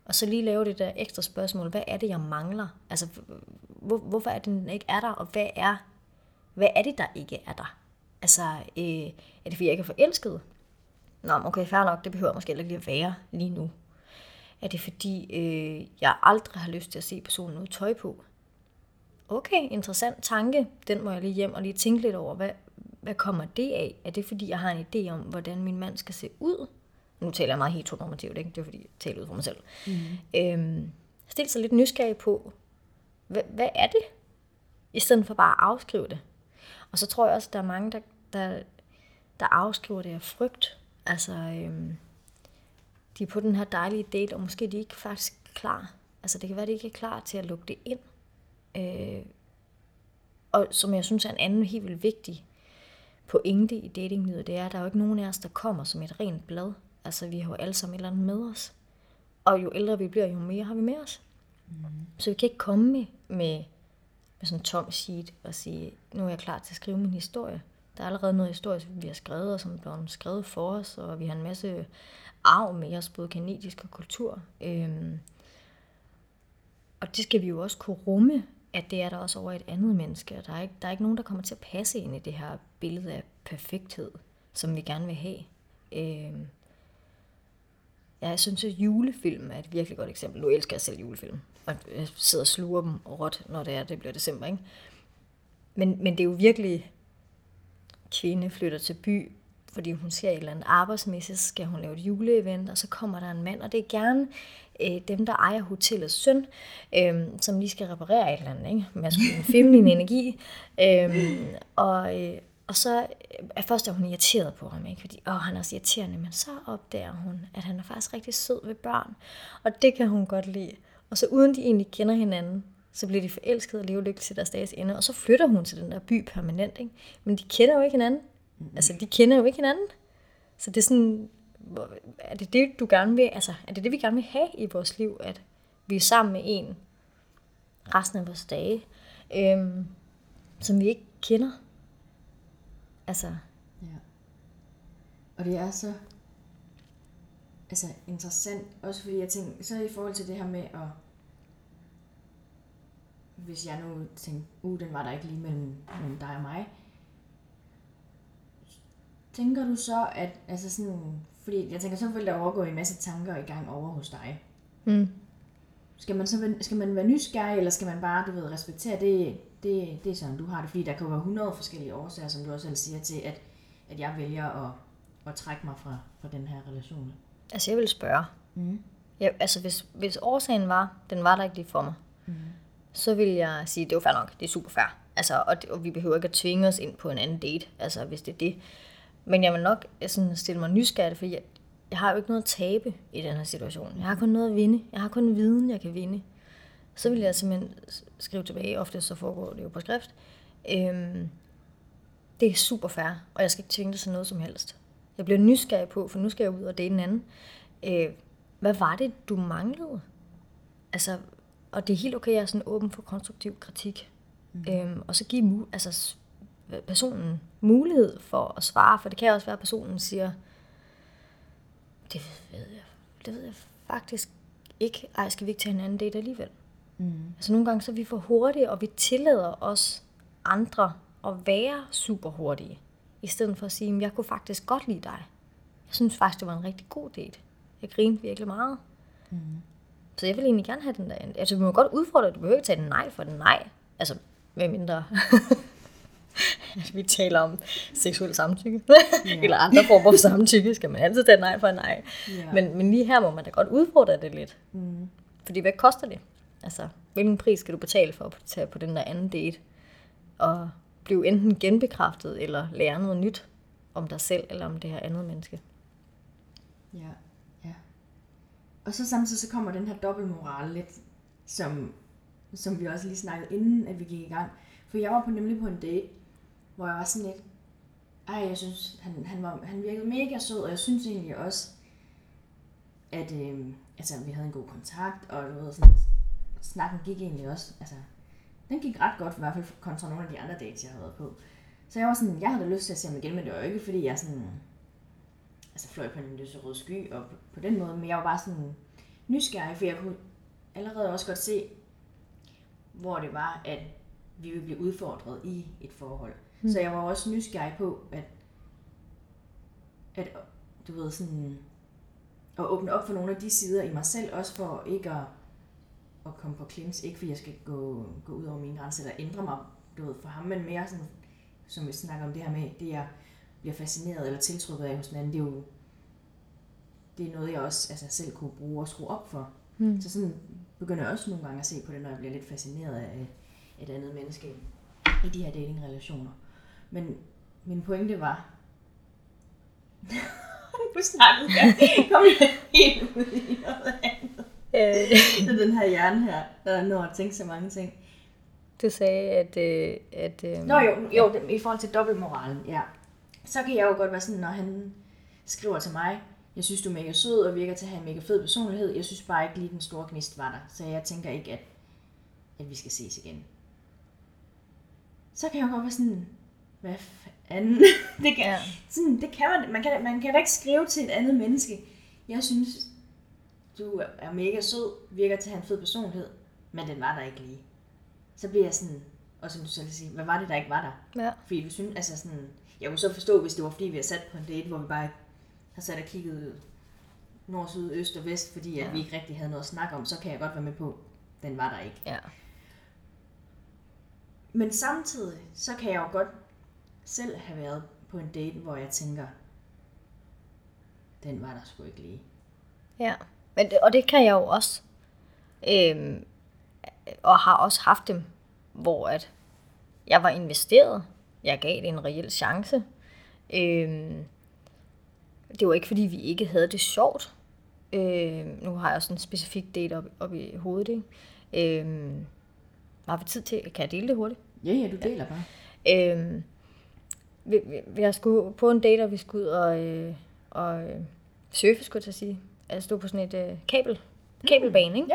Og så lige lave det der ekstra spørgsmål, hvad er det, jeg mangler? Altså, hvor, hvorfor er det, den ikke er der, og hvad er, hvad er det, der ikke er der? Altså, øh, er det fordi, jeg ikke er forelsket? Nå, okay, fair nok, det behøver måske heller ikke lige at være lige nu. Er det fordi, øh, jeg aldrig har lyst til at se personen uden tøj på? Okay, interessant tanke. Den må jeg lige hjem og lige tænke lidt over. Hvad, hvad kommer det af? Er det fordi, jeg har en idé om, hvordan min mand skal se ud? Nu taler jeg meget heteronormativt, ikke? Det er fordi, jeg taler ud for mig selv. Mm. Øhm, stil sig lidt nysgerrig på, hvad, hvad er det? I stedet for bare at afskrive det. Og så tror jeg også, der er mange, der, der, der afskriver det af frygt. Altså, øhm, de er på den her dejlige date, og måske de ikke faktisk klar. Altså, det kan være, de ikke er klar til at lukke det ind. Øh, og som jeg synes er en anden helt vildt vigtig pointe i datinglivet, det er, at der er jo ikke nogen af os, der kommer som et rent blad. Altså, vi har jo alle sammen et eller andet med os. Og jo ældre vi bliver, jo mere har vi med os. Mm. Så vi kan ikke komme med, med, med sådan en tom sheet og sige, nu er jeg klar til at skrive min historie. Der er allerede noget historie, vi har skrevet, og som er blevet skrevet for os, og vi har en masse arv med os, både genetisk og kultur. Øhm, og det skal vi jo også kunne rumme, at det er der også over et andet menneske. Og der er, ikke, der er ikke nogen, der kommer til at passe ind i det her billede af perfekthed, som vi gerne vil have. Øhm, jeg synes, at julefilm er et virkelig godt eksempel. Nu elsker jeg selv julefilm. Og jeg sidder og sluger dem råt, når det er, det bliver december. Ikke? Men, men det er jo virkelig kvinde flytter til by, fordi hun ser et eller andet arbejdsmæssigt, skal hun lave et juleevent, og så kommer der en mand, og det er gerne øh, dem, der ejer hotellets søn, øh, som lige skal reparere et eller andet, ikke? Maskulin, feminin energi. Øh, og, øh, og så øh, er først er hun irriteret på ham, ikke? fordi åh, han er også irriterende, men så opdager hun, at han er faktisk rigtig sød ved børn, og det kan hun godt lide. Og så uden de egentlig kender hinanden, så bliver de forelskede og lever lykkeligt til deres dages ende, og så flytter hun til den der by permanent. Ikke? Men de kender jo ikke hinanden. Mm. Altså, de kender jo ikke hinanden. Så det er sådan, er det det, du gerne vil, altså, er det det, vi gerne vil have i vores liv, at vi er sammen med en resten af vores dage, øhm, som vi ikke kender? Altså. Ja. Og det er så altså, interessant, også fordi jeg tænker, så i forhold til det her med at hvis jeg nu tænkte, uh, den var der ikke lige mellem, mellem dig og mig, tænker du så, at, altså sådan, fordi jeg tænker, så vil der overgå en masse tanker i gang over hos dig. Mm. Skal man så skal man være nysgerrig, eller skal man bare, du ved, respektere det, det, det er sådan, du har det? Fordi der kan jo være 100 forskellige årsager, som du også selv siger til, at, at jeg vælger at, at trække mig fra, fra den her relation. Altså, jeg vil spørge. Mm. Ja, altså, hvis, hvis årsagen var, den var der ikke lige for mig, mm så vil jeg sige, det er fair nok, det er super fair. Altså, og, det, og vi behøver ikke at tvinge os ind på en anden date, altså hvis det er det. Men jeg vil nok sådan stille mig nysgerrig, for jeg, jeg har jo ikke noget at tabe i den her situation. Jeg har kun noget at vinde. Jeg har kun viden, jeg kan vinde. Så vil jeg simpelthen skrive tilbage, ofte så foregår det jo på skrift. Øhm, det er super fair, og jeg skal ikke tvinge dig til noget som helst. Jeg bliver nysgerrig på, for nu skal jeg ud og date en anden. Øh, hvad var det, du manglede? Altså, og det er helt okay, at jeg er sådan åben for konstruktiv kritik. Mm. Øhm, og så give altså, personen mulighed for at svare, for det kan også være, at personen siger, det ved jeg, det ved jeg faktisk ikke. Ej, skal vi ikke tage en anden date alligevel? Mm. Altså nogle gange så er vi for hurtige, og vi tillader os andre at være super hurtige. I stedet for at sige, jeg kunne faktisk godt lide dig. Jeg synes faktisk, det var en rigtig god date. Jeg grinede virkelig meget. Mm. Så jeg vil egentlig gerne have den der. Altså, du må godt udfordre, du behøver ikke tage den nej for den nej. Altså, med mindre. vi taler om seksuel samtykke. Yeah. Eller andre former for samtykke, skal man altid tage nej for nej. Yeah. Men, men lige her må man da godt udfordre det lidt. Mm. Fordi hvad koster det? Altså, hvilken pris skal du betale for at tage på den der anden date? Og blive enten genbekræftet, eller lære noget nyt om dig selv, eller om det her andet menneske. Ja. Og så samtidig så kommer den her dobbeltmoral lidt, som, som vi også lige snakkede inden, at vi gik i gang. For jeg var på, nemlig på en date, hvor jeg var sådan lidt, ej, jeg synes, han, han, var, han virkede mega sød, og jeg synes egentlig også, at øh, altså, vi havde en god kontakt, og du ved, sådan, snakken gik egentlig også, altså, den gik ret godt, i hvert fald kontra nogle af de andre dates, jeg havde været på. Så jeg var sådan, jeg havde lyst til at se ham igen, men det var jo ikke, fordi jeg sådan, altså fløj på en lyserød sky, og på, på den måde, men jeg var bare sådan nysgerrig, for jeg kunne allerede også godt se, hvor det var, at vi ville blive udfordret i et forhold. Mm. Så jeg var også nysgerrig på, at, at du ved, sådan, at åbne op for nogle af de sider i mig selv, også for ikke at, at komme på klins, ikke fordi jeg skal gå, gå ud over mine grænser, eller ændre mig, du ved, for ham, men mere sådan, som vi snakker om det her med, det jeg bliver fascineret eller tiltrukket af hos den anden, det er jo det er noget, jeg også altså, selv kunne bruge og skrue op for. Mm. Så sådan begynder jeg også nogle gange at se på det, når jeg bliver lidt fascineret af et andet menneske i de her datingrelationer. Men min pointe var, du snakkede jeg. Kom helt ud i noget andet. Øh. den her hjerne her, der når at tænke så mange ting. Du sagde, at... Øh, at øh, Nå jo, jo det, i forhold til dobbeltmoralen, ja. så kan jeg jo godt være sådan, når han skriver til mig, jeg synes, du er mega sød og virker til at have en mega fed personlighed. Jeg synes bare ikke lige, den store gnist var der. Så jeg tænker ikke, at, at vi skal ses igen. Så kan jeg jo godt være sådan, hvad fanden? det, kan, ja. sådan, det kan man, man kan, man kan da ikke skrive til et andet menneske. Jeg synes, du er mega sød, virker til at have en fed personlighed, men den var der ikke lige. Så bliver jeg sådan, og som du selv siger, hvad var det, der ikke var der? Ja. Fordi du synes, altså sådan, jeg kunne så forstå, hvis det var fordi, vi har sat på en date, hvor vi bare har sat og kigget nord, syd, øst og vest, fordi at Ja. vi ikke rigtig havde noget at snakke om, så kan jeg godt være med på, den var der ikke. Ja. Men samtidig, så kan jeg jo godt selv have været på en date, hvor jeg tænker, den var der sgu ikke lige. Ja, men det, og det kan jeg jo også. Øhm, og har også haft dem, hvor at jeg var investeret. Jeg gav det en reel chance. Øhm, det var ikke, fordi vi ikke havde det sjovt. Øhm, nu har jeg sådan en specifik date op, op i hovedet. Ikke? Øhm, har vi tid til? Kan jeg dele det hurtigt? Ja, ja, du deler bare. Øhm, vi, vi, har skulle på en date, og vi skulle ud og, øh, og øh, surfe, skulle jeg til at sige. Altså stå på sådan et øh, kabel, kabelbane, ikke?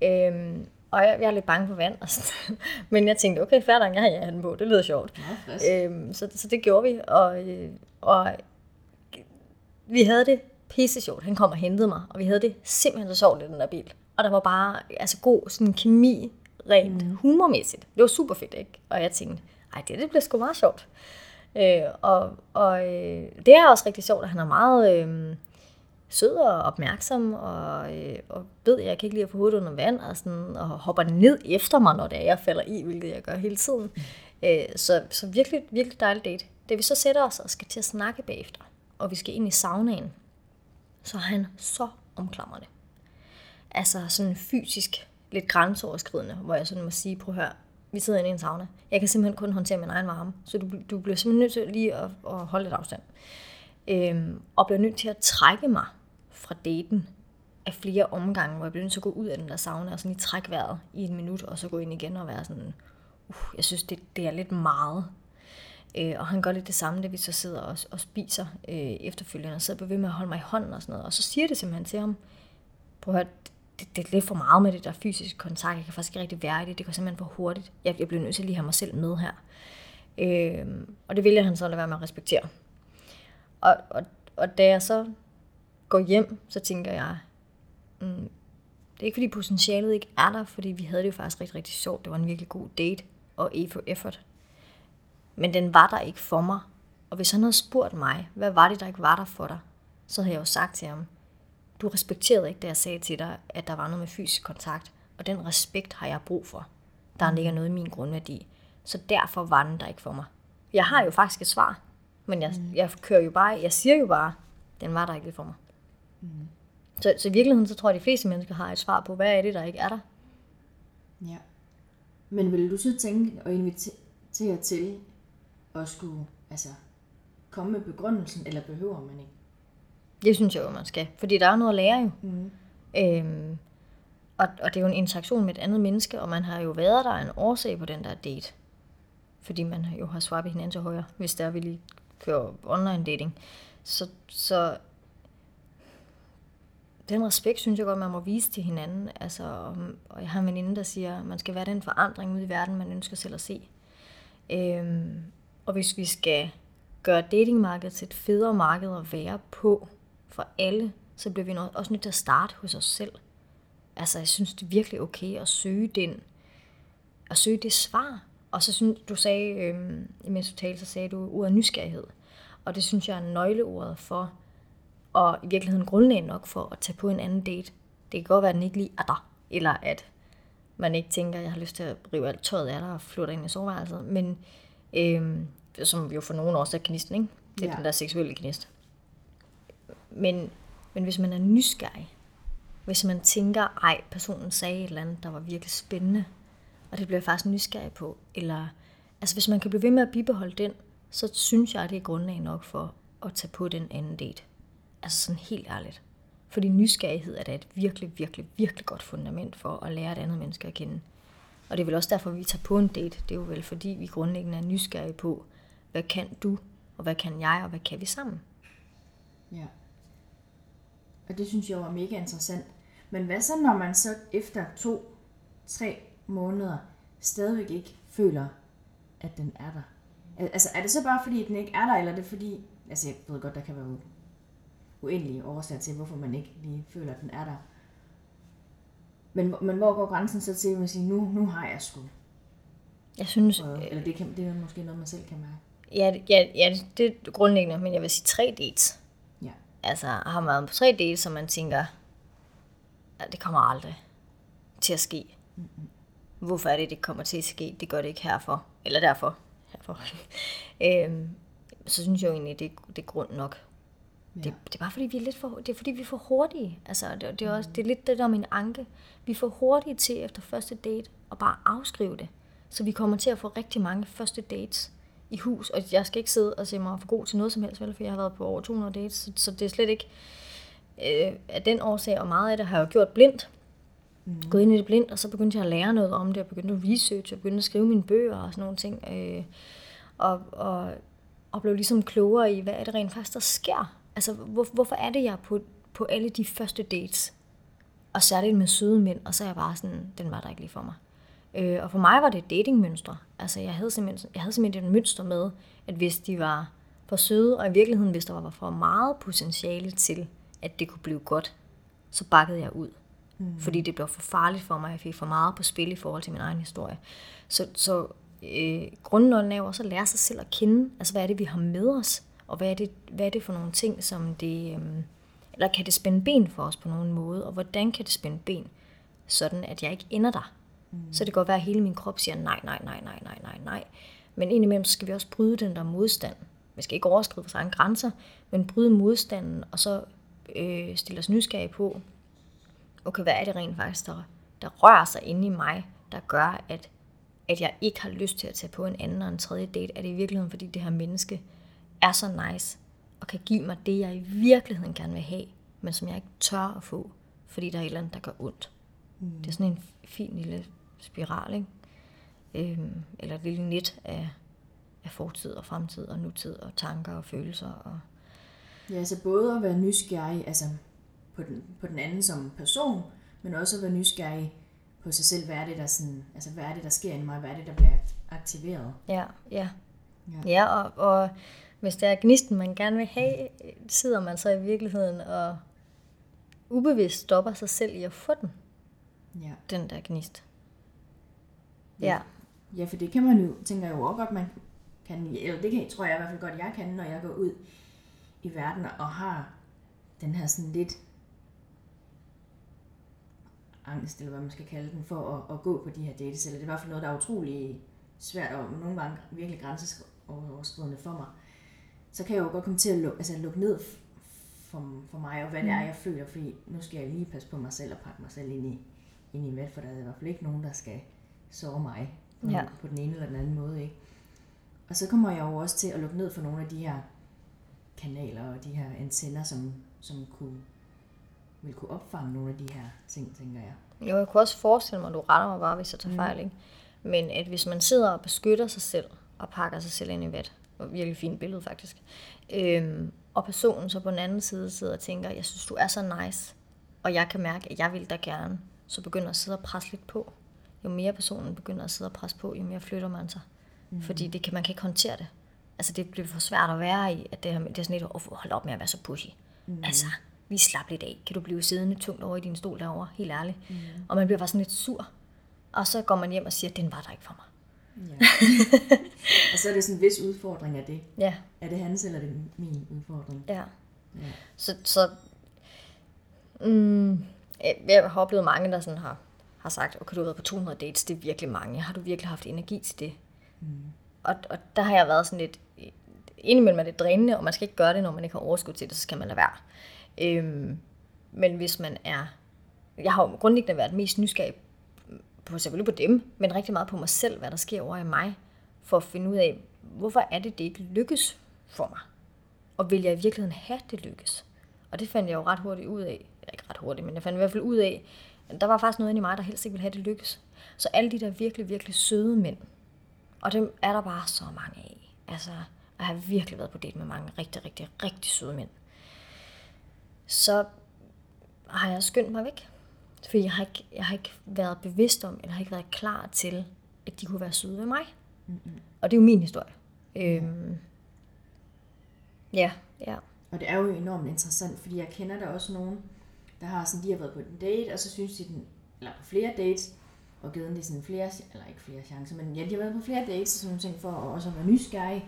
Ja. Øhm, og jeg, jeg er lidt bange for vand. Og sådan. Men jeg tænkte, okay, nok, jeg har ja, den på. Det lyder sjovt. Frisk. Øhm, så, så det gjorde vi. Og, øh, og vi havde det pisse sjovt. Han kom og hentede mig, og vi havde det simpelthen så sjovt i den der bil. Og der var bare altså god sådan kemi, rent mm. humormæssigt. Det var super fedt, ikke? Og jeg tænkte, ej, det, det bliver sgu meget sjovt. Øh, og og øh, det er også rigtig sjovt, at han er meget øh, sød og opmærksom, og, øh, og ved, at jeg kan ikke lide at få hovedet under vand, og, sådan, og hopper ned efter mig, når det er, jeg falder i, hvilket jeg gør hele tiden. Øh, så, så virkelig, virkelig dejligt date. Da vi så sætter os og skal til at snakke bagefter, og vi skal ind i saunaen, så er han så omklamrende. Altså sådan fysisk lidt grænseoverskridende, hvor jeg sådan må sige, prøv at høre, vi sidder inde i en sauna. Jeg kan simpelthen kun håndtere min egen varme, så du, du bliver simpelthen nødt til lige at, at holde lidt afstand. Øhm, og bliver nødt til at trække mig fra daten af flere omgange, hvor jeg bliver nødt til at gå ud af den der sauna og sådan lige trække vejret i en minut, og så gå ind igen og være sådan, uh, jeg synes, det, det er lidt meget. Øh, og han gør lidt det samme, da vi så sidder og, og spiser øh, efterfølgende, og sidder ved med at holde mig i hånden og sådan noget. Og så siger det simpelthen til ham, prøv at høre, det, det er lidt for meget med det der fysiske kontakt. Jeg kan faktisk ikke rigtig være i det. Det går simpelthen for hurtigt. Jeg, jeg bliver nødt til lige at have mig selv med her. Øh, og det vælger han så at lade være med at respektere. Og, og, og da jeg så går hjem, så tænker jeg, mm, det er ikke fordi potentialet ikke er der, fordi vi havde det jo faktisk rigtig, rigtig sjovt. Det var en virkelig god date og E for effort. Men den var der ikke for mig. Og hvis han havde spurgt mig, hvad var det, der ikke var der for dig, så havde jeg jo sagt til ham, du respekterede ikke, da jeg sagde til dig, at der var noget med fysisk kontakt. Og den respekt har jeg brug for. Der ligger noget i min grundværdi. Så derfor var den der ikke for mig. Jeg har jo faktisk et svar, men jeg, jeg kører jo bare, jeg siger jo bare, den var der ikke for mig. Så, så i virkeligheden, så tror jeg, at de fleste mennesker har et svar på, hvad er det, der ikke er der. Ja. Men vil du så tænke og invitere til at skulle altså, komme med begrundelsen, eller behøver man ikke? Det synes jeg jo, man skal. Fordi der er noget at lære jo. Mm. Øhm, og, og det er jo en interaktion med et andet menneske, og man har jo været der en årsag på den der date. Fordi man jo har swappet hinanden til højre, hvis der vi lige kører online dating. Så, så den respekt, synes jeg godt, man må vise til hinanden. Altså, og jeg har en veninde, der siger, at man skal være den forandring ude i verden, man ønsker selv at se. Øhm, og hvis vi skal gøre datingmarkedet til et federe marked at være på for alle, så bliver vi også nødt til at starte hos os selv. Altså, jeg synes, det er virkelig okay at søge den, at søge det svar. Og så synes du sagde, øhm, imens du talte, så sagde du ordet nysgerrighed. Og det synes jeg er nøgleordet for, og i virkeligheden grundlæggende nok for at tage på en anden date. Det kan godt være, at den ikke lige er der, eller at man ikke tænker, at jeg har lyst til at rive alt tøjet af dig og flytte ind i soveværelset. Men øhm, som jo for nogen også er knisten, ikke? Det er Ja. den der seksuelle knist. Men, men hvis man er nysgerrig, hvis man tænker, ej, personen sagde et eller andet, der var virkelig spændende, og det bliver jeg faktisk nysgerrig på, eller altså hvis man kan blive ved med at bibeholde den, så synes jeg, det er grundlag nok for at tage på den anden date. Altså sådan helt ærligt. Fordi nysgerrighed er da et virkelig, virkelig, virkelig godt fundament for at lære et andet menneske at kende. Og det er vel også derfor, vi tager på en date. Det er jo vel fordi, vi grundlæggende er nysgerrige på, hvad kan du, og hvad kan jeg, og hvad kan vi sammen? Ja. Og det synes jeg var mega interessant. Men hvad så, når man så efter to, tre måneder stadigvæk ikke føler, at den er der? Al- Altså, er det så bare fordi, den ikke er der, eller er det fordi... Altså, jeg ved godt, der kan være uendelige årsager til, hvorfor man ikke lige føler, at den er der. Men, men hvor går grænsen så til, at man siger, nu, nu har jeg sgu? Jeg synes, Og, eller det, kan, det er måske noget, man selv kan mærke. ja, ja, ja, det er grundlæggende, men jeg vil sige tre dates. Altså, har man været på tre dates, så man tænker, at det kommer aldrig til at ske. Hvorfor er det, det kommer til at ske? Det gør det ikke herfor. Eller derfor. herfor. øhm, så synes jeg jo egentlig, det, det er grund nok. Ja. Det, det er bare fordi, vi er lidt for, det er fordi, vi er for hurtige. Altså, det, det, er også, det er lidt det der er min anke. Vi er for hurtige til efter første date at bare afskrive det. Så vi kommer til at få rigtig mange første dates i hus. Og jeg skal ikke sidde og se mig for god til noget som helst, vel, for jeg har været på over 200 dates. Så, så det er slet ikke øh, af den årsag, og meget af det har jeg jo gjort blindt. Mm. Gået ind i det blindt, og så begyndte jeg at lære noget om det, og begyndte at research, og begyndte at skrive mine bøger og sådan nogle ting. Øh, og, og, og blev ligesom klogere i, hvad er det rent faktisk, der sker. Altså, hvor, hvorfor er det, jeg på, på alle de første dates, og særligt med søde mænd, og så er jeg bare sådan, den var der ikke lige for mig. Øh, og for mig var det et datingmønster. Altså, jeg havde, simpelthen, jeg havde simpelthen et mønster med, at hvis de var for søde, og i virkeligheden, hvis der var for meget potentiale til, at det kunne blive godt, så bakkede jeg ud. Mm. Fordi det blev for farligt for mig. Jeg fik for meget på spil i forhold til min egen historie. Så, så øh, grundnånden er jo også at lære sig selv at kende. Altså, hvad er det, vi har med os? Og hvad er det, hvad er det for nogle ting, som det... Øh, eller kan det spænde ben for os på nogen måde? Og hvordan kan det spænde ben? Sådan, at jeg ikke ender der. Mm. Så det kan godt være, at hele min krop siger nej, nej, nej, nej, nej, nej, nej. Men indimellem skal vi også bryde den der modstand. Vi skal ikke overskride vores egne grænser, men bryde modstanden, og så øh, stille os nysgerrige på, okay, hvad er det rent faktisk, der, der rører sig inde i mig, der gør, at, at jeg ikke har lyst til at tage på en anden og en tredje date? Er det i virkeligheden, fordi det her menneske er så nice, og kan give mig det, jeg i virkeligheden gerne vil have, men som jeg ikke tør at få, fordi der er et eller andet, der gør ondt? Mm. Det er sådan en fin lille spiral, ikke? Øhm, eller et lille net af, af fortid og fremtid og nutid og tanker og følelser. Og, Ja, altså både at være nysgerrig altså på, den, på den anden som person, men også at være nysgerrig på sig selv. Hvad er det, der, sådan, altså, hvad er det, der sker i mig? Hvad er det, der bliver aktiveret? ja, ja. Ja. Ja, og, og hvis det er gnisten, man gerne vil have, sidder man så i virkeligheden og ubevidst stopper sig selv i at få den, Ja. den der gnist. Ja. Ja, for det kan man jo, tænker jeg jo også godt, man kan, eller det kan, tror jeg i hvert fald godt, jeg kan, når jeg går ud i verden og har den her sådan lidt angst, eller hvad man skal kalde den, for at, at gå på de her dates, eller det er i hvert fald noget, der er utrolig svært og nogle gange virkelig grænseoverskridende for mig, så kan jeg jo godt komme til at lukke, altså lukke ned for, for mig, og hvad det er, jeg føler, fordi nu skal jeg lige passe på mig selv og pakke mig selv ind i, ind i mat, for der er i hvert fald ikke nogen, der skal såre mig på, Ja. på den ene eller den anden måde. Ikke? Og så kommer jeg jo også til at lukke ned for nogle af de her kanaler og de her antenner, som, som kunne, vil kunne opfange nogle af de her ting, tænker jeg. Jo, jeg kunne også forestille mig, at du retter mig bare, hvis jeg tager fejl, ikke? Men at hvis man sidder og beskytter sig selv, og pakker sig selv ind i vat, og virkelig fint billede faktisk, øhm, og personen så på den anden side sidder og tænker, jeg synes, du er så nice, og jeg kan mærke, at jeg vil da gerne, så begynder at sidde og presse lidt på. Jo mere personen begynder at sidde og presse på, jo mere flytter man sig. Mm. Fordi det kan, man kan ikke håndtere det. Altså det bliver for svært at være i, at det, her, det er sådan lidt, oh, hold op med at være så pushy. Mm. Altså, vi slap lidt af. Kan du blive siddende tungt over i din stol derovre? Helt ærligt. Mm. Og man bliver bare sådan lidt sur. Og så går man hjem og siger, den var der ikke for mig. Ja. og så er det sådan en vis udfordring af det. Ja, Er det hans eller er det min udfordring? ja. Ja. Så, så mm, jeg, jeg har oplevet mange, der sådan har, har sagt, okay, du har været på 200 dates, det er virkelig mange. Har du virkelig haft energi til det? Mm. Og, og der har jeg været sådan lidt, indimellem er det drænende, og man skal ikke gøre det, når man ikke har overskud til det, så skal man lade være. Øhm, men hvis man er, jeg har jo grundlæggende været mest nysgerrig på selvfølgelig på dem, men rigtig meget på mig selv, hvad der sker over i mig, for at finde ud af, hvorfor er det, det ikke lykkes for mig? Og vil jeg i virkeligheden have det lykkes? Og det fandt jeg jo ret hurtigt ud af, ikke ret hurtigt, men jeg fandt i hvert fald ud af, der var faktisk noget inde i mig, der helst ikke ville have det lykkes. Så alle de der virkelig, virkelig søde mænd, og dem er der bare så mange af. Altså, jeg har virkelig været på date med mange rigtig, rigtig, rigtig søde mænd, så har jeg skyndt mig væk. Fordi jeg har ikke, jeg har ikke været bevidst om, eller har ikke været klar til, at de kunne være søde ved mig. Mm-hmm. Og det er jo min historie. Øhm, ja, ja. Og det er jo enormt interessant, fordi jeg kender der også nogen, der har sådan, de har været på en date, og så synes de den, eller på flere dates, og givet dem sådan flere, eller ikke flere chancer, men ja, de har været på flere dates og sådan nogle ting for at også at være nysgerrige.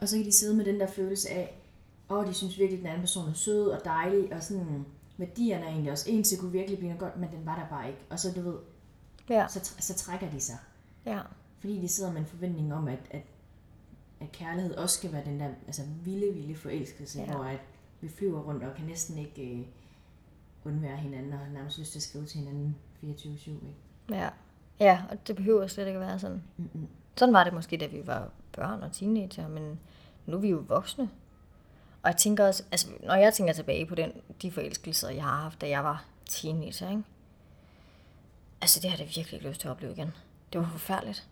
Og så kan de sidde med den der følelse af, åh, oh, de synes virkelig, at den anden person er sød og dejlig, og sådan, værdierne er egentlig også, en til kunne virkelig blive noget godt, men den var der bare ikke. Og så, du ved, Ja, så, så trækker de sig. ja, Fordi de sidder med en forventning om, at, at, at kærlighed også skal være den der altså, vilde, vilde forelskelse, ja. hvor at vi flyver rundt og kan næsten ikke øh, undvære hinanden, og nærmest lyst til at skrive til hinanden 24-7. Ikke? ja. Ja, og det behøver slet ikke at være sådan. Mm-mm. Sådan var det måske, da vi var børn og teenager, men nu er vi jo voksne. Og jeg tænker også, altså, når jeg tænker tilbage på den, de forelskelser, jeg har haft, da jeg var teenager, ikke? Altså, det har jeg da virkelig ikke lyst til at opleve igen. Det var forfærdeligt.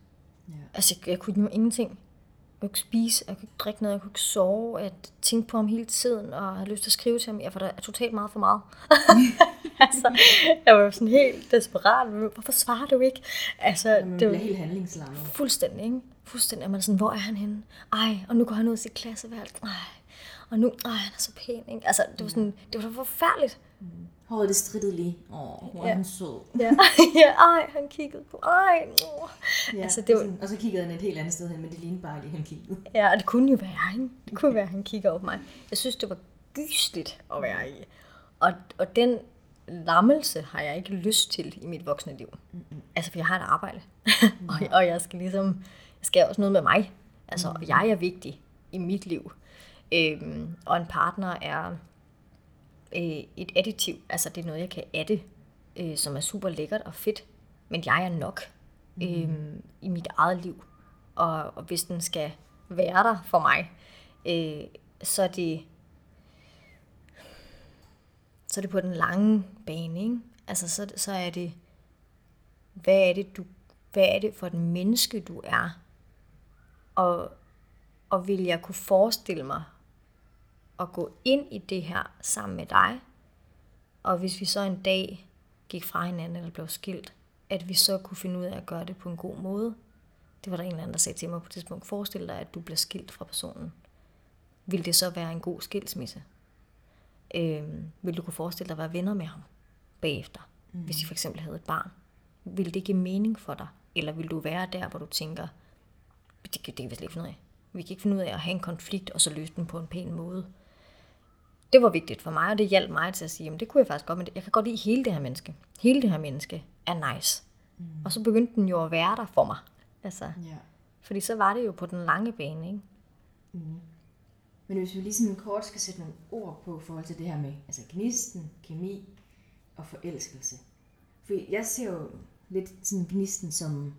Ja. Altså, jeg, jeg kunne jo ingenting. Kunne ikke spise, jeg kunne ikke drikke noget, jeg kunne ikke sove, jeg tænkte på ham hele tiden, og havde lyst til at skrive til ham. Jeg var da totalt meget for meget. altså, jeg var sådan helt desperat. Hvorfor svarer du ikke? Altså, Man det var helt handlingslammet. fuldstændig, ikke? Fuldstændig er man sådan, hvor er han henne? Ej, og nu går han ud af sit klasseværelse. Ej, og nu, ej, han er så pæn, ikke? Altså, det var sådan, det var da forfærdeligt. Håret det strittede lige. Åh, hvor er Ja. han sød. Ja, ja ej, han kiggede på, ej, åh. Ja, Altså, det var- og så kiggede han et helt andet sted hen, men det lignede bare lige, han kiggede. Ja, og det kunne jo være, ikke? Det kunne være, han kigger op på mig. Jeg synes, det var gysligt at være i. Og, og den lammelse har jeg ikke lyst til i mit voksne liv. Mm-hmm. Altså, for jeg har et arbejde. og, og jeg skal ligesom, jeg skal også noget med mig. Altså, og jeg er vigtig i mit liv. Øhm, og en partner er øh, et additiv. Altså, det er noget, jeg kan adde, øh, som er super lækkert og fedt. Men jeg er nok mm. øhm, i mit eget liv. Og, og hvis den skal være der for mig, øh, så er det så er det på den lange bane, ikke? Altså, så, så er det, hvad er det, du, hvad er det for et menneske, du er? Og, og vil jeg kunne forestille mig at gå ind i det her sammen med dig? Og hvis vi så en dag gik fra hinanden eller blev skilt, at vi så kunne finde ud af at gøre det på en god måde. Det var der en eller anden, der sagde til mig på et tidspunkt. Forestil dig, at du bliver skilt fra personen. Vil det så være en god skilsmisse? Øhm, vil du kunne forestille dig at være venner med ham bagefter? Mm. Hvis I for eksempel havde et barn. Vil det give mening for dig? Eller vil du være der, hvor du tænker, det, det kan vi slet ikke finde ud af. Vi kan ikke finde ud af at have en konflikt, og så løse den på en pæn måde. Det var vigtigt for mig, og det hjalp mig til at sige, jamen det kunne jeg faktisk godt, men jeg kan godt lide hele det her menneske. Hele det her menneske er nice. Mm. Og så begyndte den jo at være der for mig. Altså, Ja. fordi så var det jo på den lange bane, ikke? Men hvis vi lige sådan kort skal sætte nogle ord på i forhold til det her med altså gnisten, kemi og forelskelse. For jeg ser jo lidt sådan gnisten som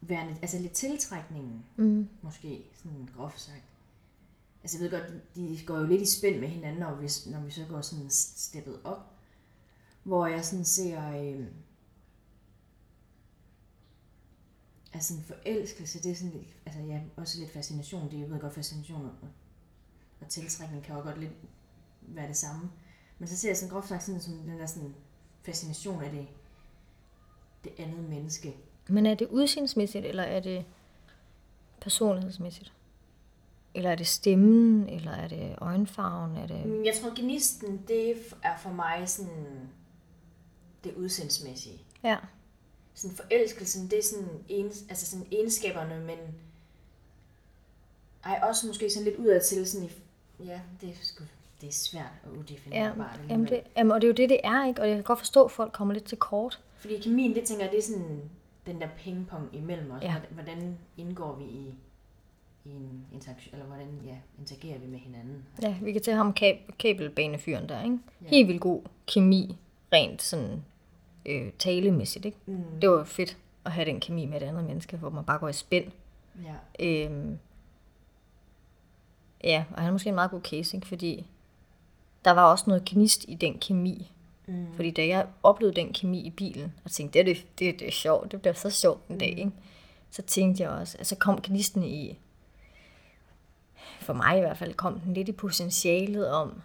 værende, altså lidt tiltrækningen, mm. måske sådan groft sagt. Altså jeg ved godt, de går jo lidt i spænd med hinanden, når vi, når vi så går sådan steppet op. Hvor jeg sådan ser, øh, altså en forelskelse, det er sådan lidt, altså ja, også lidt fascination. Det er, jeg ved godt, fascination og, og tiltrækning kan jo godt lidt være det samme. Men så ser jeg sådan groft sagt sådan, som den der sådan fascination af det, det andet menneske. Men er det udseendsmæssigt, eller er det personlighedsmæssigt? Eller er det stemmen, eller er det øjenfarven? Er det... Mm, Jeg tror, gnisten, det er for mig sådan det udseendsmæssige. Ja, Sådan forelskelsen, det er sådan, ens, altså sådan egenskaberne, men ej, også måske sådan lidt udad til sådan i, ja, det er, sgu, det er svært at ja udefinere bare jamen det, jamen, og det er jo det, det er, ikke? Og jeg kan godt forstå, at folk kommer lidt til kort. Fordi kemien, det tænker jeg, det er sådan den der pingpong imellem os. Ja. Ja. Hvordan indgår vi i, i en interaktion, eller hvordan ja, interagerer vi med hinanden? Ja, vi kan tage ham kab- kabelbanefyren der, ikke? Ja. Helt vildt god kemi, rent sådan øh, talemæssigt, ikke? Mm. Det var fedt at have den kemi med et andet menneske, hvor man bare går i spænd. Ja. Øhm, ja, og han er måske en meget god case, ikke? fordi der var også noget gnist i den kemi. Mm. Fordi da jeg oplevede den kemi i bilen, og tænkte, det er, det, det, det er sjovt, det bliver så sjovt en dag, ikke? så tænkte jeg også, altså kom gnisten i for mig i hvert fald, kom den lidt i potentialet om,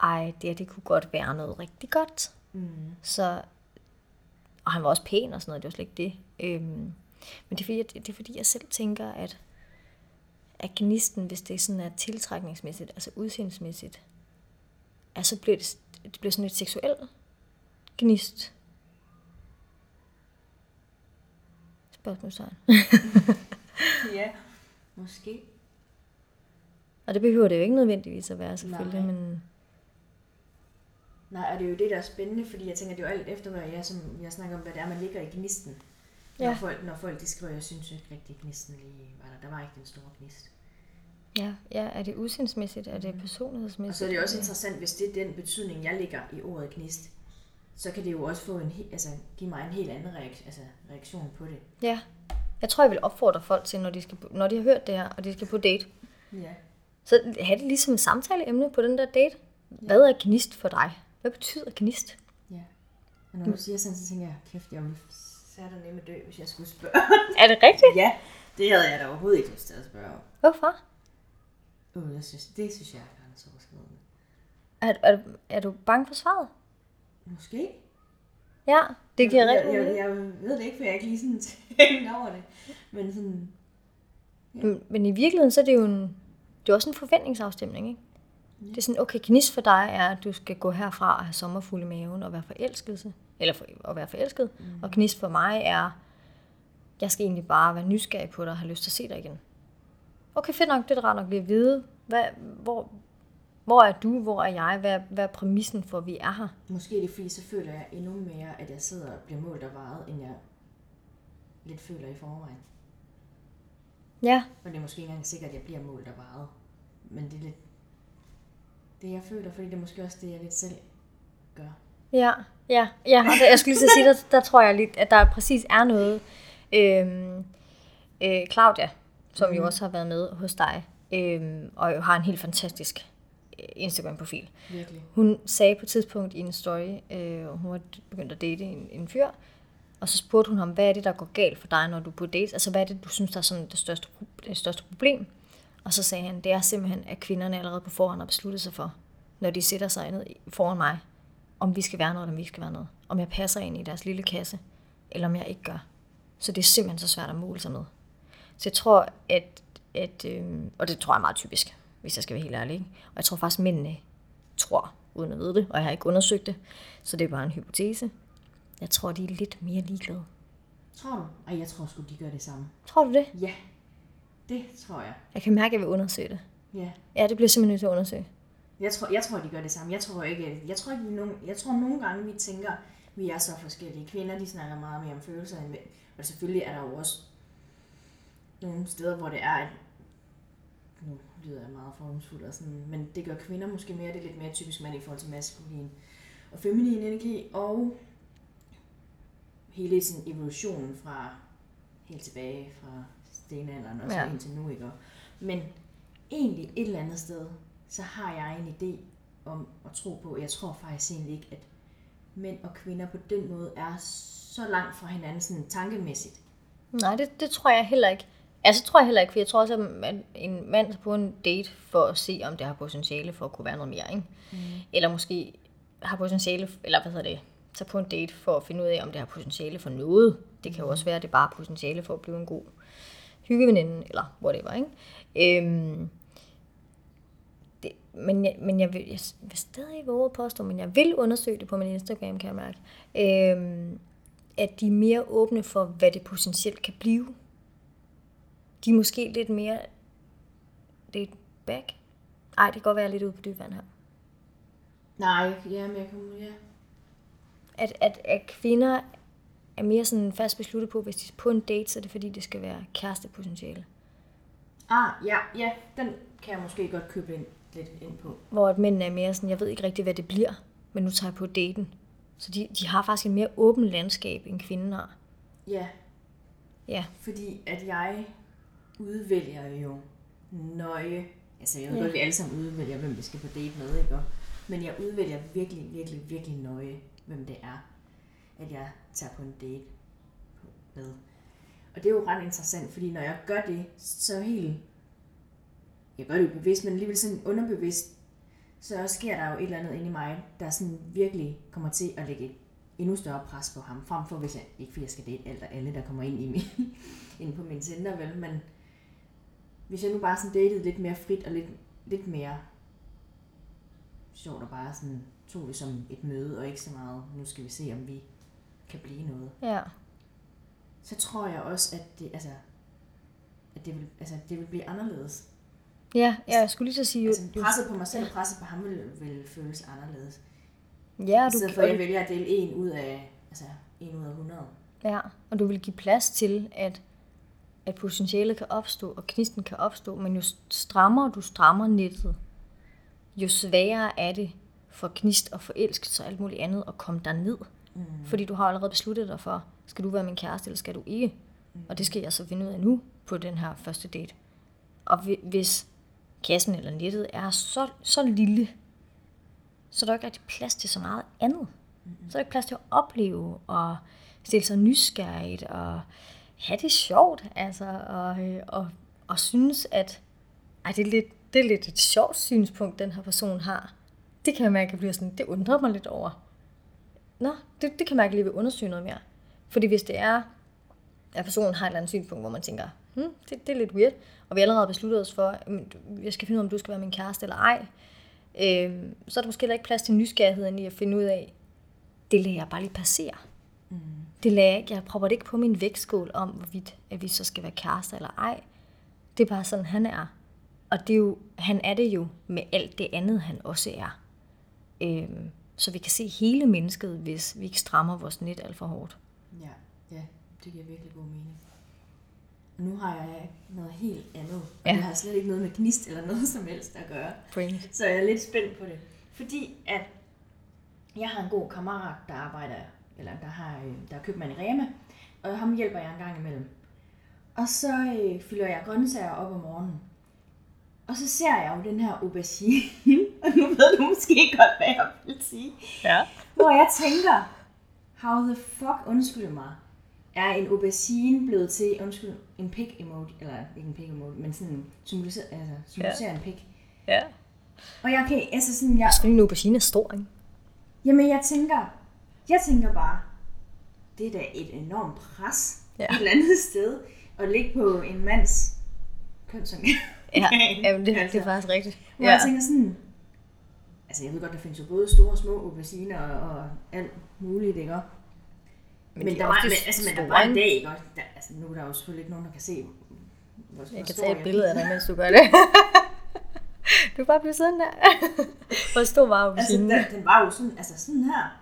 ej, det her, det kunne godt være noget rigtig godt. Mm. Så, og han var også pæn og sådan noget, det var slet ikke det. Øhm, men det er, fordi, jeg, det er fordi, jeg selv tænker, at, at gnisten, hvis det sådan er tiltrækningsmæssigt, altså udseendsmæssigt, altså bliver det, det bliver sådan et seksuelt gnist. Spørgsmålstegn. Ja, måske. Og det behøver det jo ikke nødvendigvis at være, selvfølgelig, Nej. men Nej, og det er jo det, der er spændende, fordi jeg tænker, det er jo alt efter, hvad jeg, som jeg snakker om, hvad det er, man ligger i gnisten. Når, Ja. folk, når folk de skriver, jeg synes ikke rigtig, gnisten lige var der. Der var ikke den store gnist. ja, ja, er det udseendsmæssigt, er det Og personlighedsmæssigt? så er det også er interessant, hvis det er den betydning, jeg lægger i ordet gnist, så kan det jo også få en, altså, give mig en helt anden reaktion, altså, reaktion på det. Ja, jeg tror, jeg vil opfordre folk til, når de, skal, når de har hørt det her, og de skal på date, Ja. Så have det ligesom et samtaleemne på den der date. Hvad er gnist for dig? Hvad betyder gnist? ja. Og når du siger sådan, så tænker jeg, kæft, jeg ville sætte nemme dø, hvis jeg skulle spørge. Er det rigtigt? ja, det havde jeg da overhovedet ikke lyst til at spørge om. Hvorfor? Uh, jeg synes, det synes jeg er grænseoverskridende. Er, er, er du bange for svaret? Måske. Ja, det giver jeg, rigtig jeg, jeg, jeg ved det ikke, for jeg har ikke lige sådan tænkt over det. Men sådan, Men, men i virkeligheden, så er det jo en, det er også en forventningsafstemning, ikke? Det er sådan, okay, gnist for dig er, at du skal gå herfra og have sommerfuld i maven og være forelskelse. Eller for, at være forelsket. Mm. Og gnist for mig er, jeg skal egentlig bare være nysgerrig på dig og have lyst til at se dig igen. Okay, fedt nok, det er rart nok lige at vide. Hvad, hvor, hvor er du, hvor er jeg, hvad, er- hvad er præmissen for, at vi er her? måske er det fordi, så føler jeg endnu mere, at jeg sidder og bliver målt og vejet, end jeg lidt føler i forvejen. Ja, Og det er måske ikke engang sikkert, at jeg bliver målt og vejet. Men det er lidt det, jeg føler, fordi det er måske også det, jeg lidt selv gør. Ja, ja, ja. Og jeg skulle lige så sige, der, der tror jeg lidt, at der præcis er noget. Øhm, øh, Claudia, som mm. jo også har været med hos dig, øhm, og jo har en helt fantastisk øh, Instagram-profil. Virkelig. Hun sagde på et tidspunkt i en story, øh, hun var begyndt at date en, en fyr, og så spurgte hun ham, hvad er det, der går galt for dig, når du er på dates? Altså, hvad er det, du synes, der er sådan det største, det største problem? Og så sagde han, det er simpelthen, at kvinderne allerede på forhånd har besluttet sig for, når de sætter sig ned foran mig, om vi skal være noget, eller om vi ikke skal være noget. Om jeg passer ind i deres lille kasse, eller om jeg ikke gør. Så det er simpelthen så svært at måle sig med. Så jeg tror, at, at øh, og det tror jeg er meget typisk, hvis jeg skal være helt ærlig. Ikke? Og jeg tror faktisk, mændene tror, uden at vide det, og jeg har ikke undersøgt det, så det er bare en hypotese. Jeg tror, de er lidt mere ligeglade. Tror du? Ej, jeg tror sgu, de gør det samme. Tror du det? Ja, det tror jeg. Jeg kan mærke, at jeg vil undersøge det. Ja. Ja, det bliver simpelthen nødt til at undersøge. Jeg tror, jeg tror, de gør det samme. Jeg tror ikke, jeg tror, ikke, vi nogen, jeg tror nogle gange, vi tænker, vi er så forskellige. Kvinder, de snakker meget mere om følelser end mænd. Og selvfølgelig er der jo også nogle steder, hvor det er, at nu lyder jeg meget fordomsfuld og sådan, men det gør kvinder måske mere, det er lidt mere typisk mand i forhold til maskulin og feminin energi, og hele sådan evolutionen fra helt tilbage fra stenalderen og så Ja. indtil nu, ikke? Men egentlig et eller andet sted, så har jeg en idé om at tro på, jeg tror faktisk egentlig ikke, at mænd og kvinder på den måde er så langt fra hinanden sådan tankemæssigt. Nej, det, det tror jeg heller ikke. Altså, tror jeg heller ikke, for jeg tror også, at en mand på en date for at se, om det har potentiale for at kunne være noget mere, ikke? Mm. Eller måske har potentiale, eller hvad hedder det, tager på en date for at finde ud af, om det har potentiale for noget. Det kan jo også være, at det bare er potentiale for at blive en god hyggeveninde, eller whatever, ikke? Øhm, det, men jeg, men jeg, vil, jeg vil stadig våge at påstå, men jeg vil undersøge det på min Instagram, kan jeg mærke. Øhm, at de er mere åbne for, hvad det potentielt kan blive. De er måske lidt mere lidt back. Ej, det kan godt være lidt ude på dybvand her. Nej, ja, men jeg kan, ja. At, at, at kvinder er mere sådan fast besluttet på, hvis de er på en date, så er det fordi, det skal være kærestepotentiale. Ah, ja, ja, den kan jeg måske godt købe ind, lidt ind på. Hvor at mændene er mere sådan, jeg ved ikke rigtig, hvad det bliver, men nu tager jeg på daten. Så de, de har faktisk en mere åben landskab, end kvinden har. Ja, Ja, fordi at jeg udvælger jo nøje, altså jeg ved Ja. godt, at vi alle sammen udvælger, hvem vi skal på date med, ikke? Men jeg udvælger virkelig, virkelig, virkelig nøje, hvem det er, at jeg tager på en date med. Og det er jo ret interessant, fordi når jeg gør det, så helt jeg gør det jo bevidst, men alligevel sådan underbevidst, så sker der jo et eller andet inde i mig, der sådan virkelig kommer til at lægge et endnu større pres på ham, frem for hvis jeg, ikke fordi jeg skal date alt og alle, der kommer ind, i min, ind på min Tinder, vel, men hvis jeg nu bare sådan datede lidt mere frit og lidt, lidt mere sjovt og bare sådan tog det som et møde, og ikke så meget, nu skal vi se, om vi kan blive noget, Ja. så tror jeg også, at det, altså, at det vil, altså, det vil blive anderledes. Ja, ja, jeg skulle lige så sige... Altså, presset på mig selv, presset på ham vil, vil føles anderledes. ja, I du, stedet for, at jeg vælger at dele en ud af, altså, en ud af 100. Ja, og du vil give plads til, at, at potentialet kan opstå, og knisten kan opstå, men jo strammere du strammer nettet, jo sværere er det for knist og forelskelse og alt muligt andet at komme ned. Mm. Fordi du har allerede besluttet dig for, skal du være min kæreste, eller skal du ikke? Mm. Og det skal jeg så finde ud af nu på den her første date. Og hvi- hvis kassen eller nettet er så, så lille, så er der ikke rigtig plads til så meget andet. Mm-hmm. Så er der ikke plads til at opleve og stille sig nysgerrigt og have det sjovt, altså, og, øh, og, og synes, at ej, det, er lidt, det er lidt et sjovt synspunkt, den her person har. Det kan jeg mærke, at jeg bliver sådan, det undrer mig lidt over. Nå, det, det kan jeg mærke, at jeg lige vil undersøge noget mere. Fordi hvis det er, at personen har et eller andet synspunkt, hvor man tænker, hm, det, det er lidt weird, og vi allerede har besluttet os for, at jeg skal finde ud af, om du skal være min kæreste eller ej, øh, så er der måske heller ikke plads til nysgerrigheden i at finde ud af, det lader jeg bare lige passere. Mm. Det lader jeg ikke, jeg propper det ikke på min vægtskål om, hvorvidt at vi så skal være kærester eller ej. Det er bare sådan, han er. Og det er jo, han er det jo med alt det andet, han også er. Øhm, så vi kan se hele mennesket, hvis vi ikke strammer vores net alt for hårdt. Ja, ja, det giver virkelig god mening. Og nu har jeg noget helt andet, og Ja. det har slet ikke noget med gnist eller noget som helst at gøre. It. Så jeg er lidt spændt på det. Fordi at jeg har en god kammerat, der arbejder, eller der har, øh, der købt mig en Rema, og ham hjælper jeg en gang imellem. Og så øh, fylder jeg grøntsager op om morgenen. Og så ser jeg jo den her aubergine, og nu ved du måske godt, hvad jeg vil sige. Ja. Hvor jeg tænker, how the fuck, undskyld mig, er en aubergine blevet til, undskyld, en pig emoji, eller ikke en pig emoji, men sådan symboliserer, altså, symboliserer ja. en pig. Ja. Og jeg kan, altså sådan, jeg, Fordi en aubergine er stor, ikke? jamen jeg tænker, jeg tænker bare, det er da et enormt pres ja. et eller andet sted, at ligge på en mands kønsorgan. Ja, jamen det, det er faktisk rigtigt. Hvor ja. jeg tænker sådan, altså jeg ved godt, der findes jo både store og små auberginer og, og alt muligt, ikke? Men, de men er der var, men, altså, men der var en dag, ikke? Der, altså, nu er der jo selvfølgelig ikke nogen, der kan se, hvor, Jeg kan tage et billede af dig, mens du gør det. du kan bare blive siddende der. Hvor stor var Altså, auberginen? den, den var jo sådan, altså sådan her.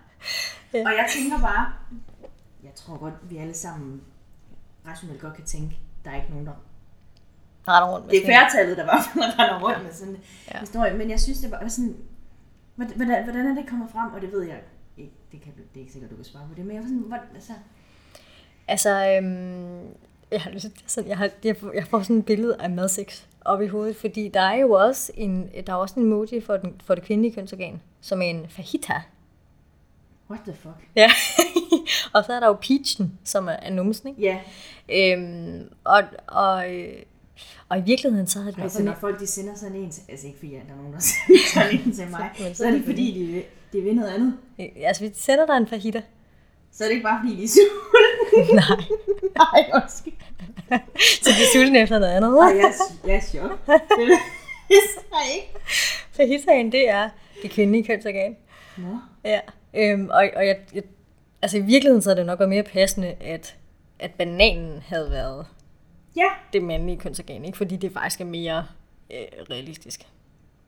Ja. Og jeg tænker bare, jeg tror godt, vi alle sammen rationelt godt kan tænke, der er ikke nogen, der... Retter rundt med Det er sådan en- færtallet, der render rundt med sådan en Ja. ja. historie. Men jeg synes, det var sådan... Hvordan, hvordan- hvordan er det kommet frem? Og det ved jeg ikke. Det, kan, det er ikke sikkert, du kan svare på det. Men jeg var sådan, hvor, altså, Altså, øhm, jeg, har, lyst- sådan, jeg, har, jeg, får, jeg får sådan et billede af madsex op i hovedet, fordi der er jo også en, der er også en emoji for, den, for det kvindelige kønsorgan, som er en fajita. what the fuck? Ja. og så er der jo peachen, som er, er numsen, ikke? Ja, Øhm, og, og, øh, og i virkeligheden så havde det altså når folk de sender sådan en til, altså ikke fordi der er nogen, der sender sådan en til mig, så er det fordi, de, de vil noget andet. mere- Altså, vi sender dig en fajita. Så er det ikke bare fordi, de er sultne. Nej. Nej, undskyld. Så de er sultne efter noget andet. Ej, jeg, er, jeg er chok. Det jeg ikke. Fajitaen, det er det kvindelige kønsorgan. Nå. Ja, øhm, og, og jeg, jeg, altså i virkeligheden så er det nok været mere passende, at, at bananen havde været Ja, det mandlige kønsorgan, ikke? fordi det faktisk er mere øh, realistisk.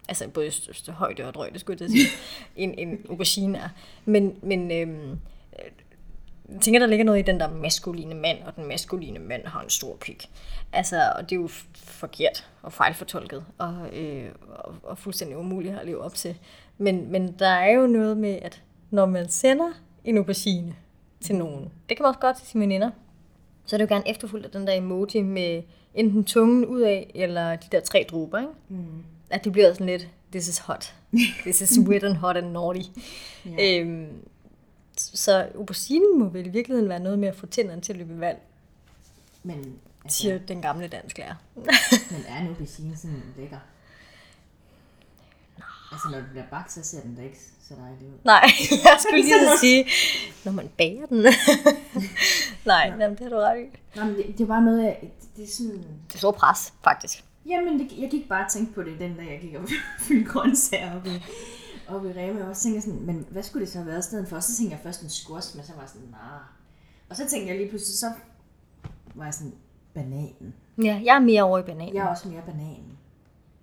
Altså både største højde og drøjde, skulle jeg sige, end, end aubergine er. Men, men øhm, øh, jeg tænker, der ligger noget i den der maskuline mand, og den maskuline mand har en stor pik. Altså, og det er jo forkert og fejlfortolket, og, øh, og, og fuldstændig umuligt at leve op til. Men, men der er jo noget med, at når man sender en aubergine til nogen, det kan man også godt til sine veninder, så er det jo gerne efterfulgt af den der emoji med enten tungen ud af, eller de der tre dråber, ikke? Mm. At det bliver sådan lidt, this is hot. This is wet and hot and naughty. Ja. Øhm, så auberginen må vel i virkeligheden være noget med at få tænderne til at løbe i vand, men, altså, siger den gamle dansklærer. men er nu aubergine sådan lækker? Altså, når den bliver bagt, så ser den da ikke så dejlig ud. Nej, jeg skulle lige så sige, når man bager den. Nej, ja. jamen, det har du ret i. Nå, men det, det er bare noget, jeg, det er sådan... Det er stor pres, faktisk. Jamen, det, jeg gik bare og tænkte på det den dag, jeg gik og fyldte grøntsager op i, op i Rema. Og så tænkte jeg sådan, men hvad skulle det så have været i stedet for? Så tænkte jeg først en squash, men så var jeg sådan, nah. Og så tænkte jeg lige pludselig, så var jeg sådan, bananen. Ja, jeg er mere over i bananen. Jeg er også mere bananen.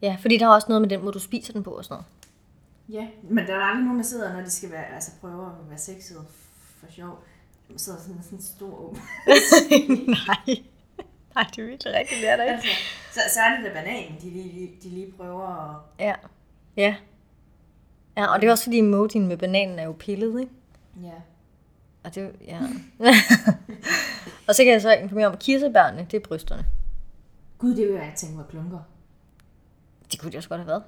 Ja, fordi der er også noget med den måde, du spiser den på og sådan noget. Ja, men der er aldrig nogen, der sidder, når de skal være, altså prøver at være sexede for sjov. De sidder sådan sådan en stor åben. Nej. Nej, det er virkelig rigtigt, det er der ikke. altså, så, så er det da bananen, de lige, de lige prøver at... Ja. Ja. Ja, og det er også fordi emojien med bananen er jo pillet, ikke? Ja. Og det, ja. og så kan jeg så informere om, at kirsebærne, det er brysterne. Gud, det vil jeg tænke var klunker. Det kunne det også godt have været.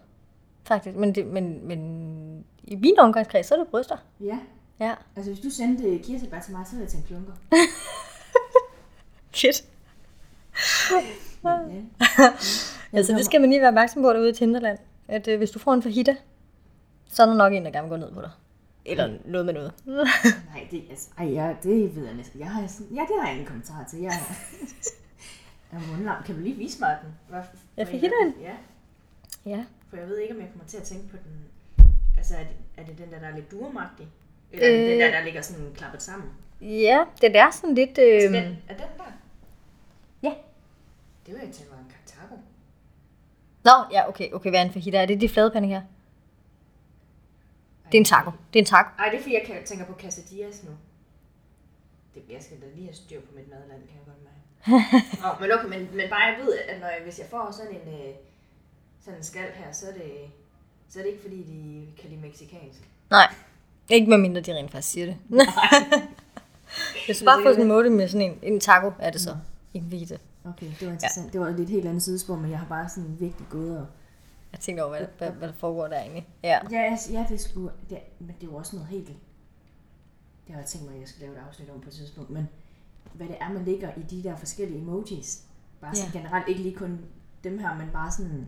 Faktisk. Men, det, men, men i min omgangskreds, så er det bryster. Ja. Ja. Altså, hvis du sendte kirsebær til mig, så ville jeg tænke klunker. Shit. Men, ja. Altså, det skal man lige være opmærksom på derude i Tinderland. At øh, hvis du får en fajita, så er der nok en, der gerne vil gå ned på dig. Eller noget med noget. Nej, det, altså, ej, ja, det ved jeg næsten. Jeg har, sådan, ja, det har jeg ingen kommentar til. Jeg, jeg er mundlam. Kan du lige vise mig den? Hvad, Ja, fajitaen? Ja, ja. for jeg ved ikke, om jeg kommer til at tænke på den. Altså, er det, er det den der, der er lidt durmagtig? Eller er det den Øh. der, der ligger sådan klappet sammen? Ja, det er sådan lidt... Øh... Altså, den, er den der? Ja. Det vil jeg tænke var en kartago. Nå, ja, okay, okay, hvad er en fajita? Er det de flade pandekager? Det er en taco. Det er en taco. Ej, det er fordi, jeg tænker på quesadillas nu. Det, jeg skal da lige have styr på mit madland, kan jeg godt mærke. Nå, men okay, men, men bare jeg ved, at når jeg, hvis jeg får sådan en, øh, sådan en skal her, så er det, så er det ikke fordi, de kan lide mexikansk. Nej, ikke med mindre de rent faktisk siger det. Hvis du bare får sådan en måde med sådan en, en taco, er det så. En vite. Okay, det var interessant. Ja. Det var et lidt helt andet sidespor, men jeg har bare sådan virkelig gået og... Jeg tænkte over, hvad, hvad, hvad der foregår derinde. Ja. Ja, altså, ja det skulle... Det, men det er jo også noget helt... Det har jeg tænkt mig, at jeg skal lave et afsnit om på et tidspunkt, men hvad det er, man ligger i de der forskellige emojis. Bare sådan Ja. generelt, ikke lige kun dem her, men bare sådan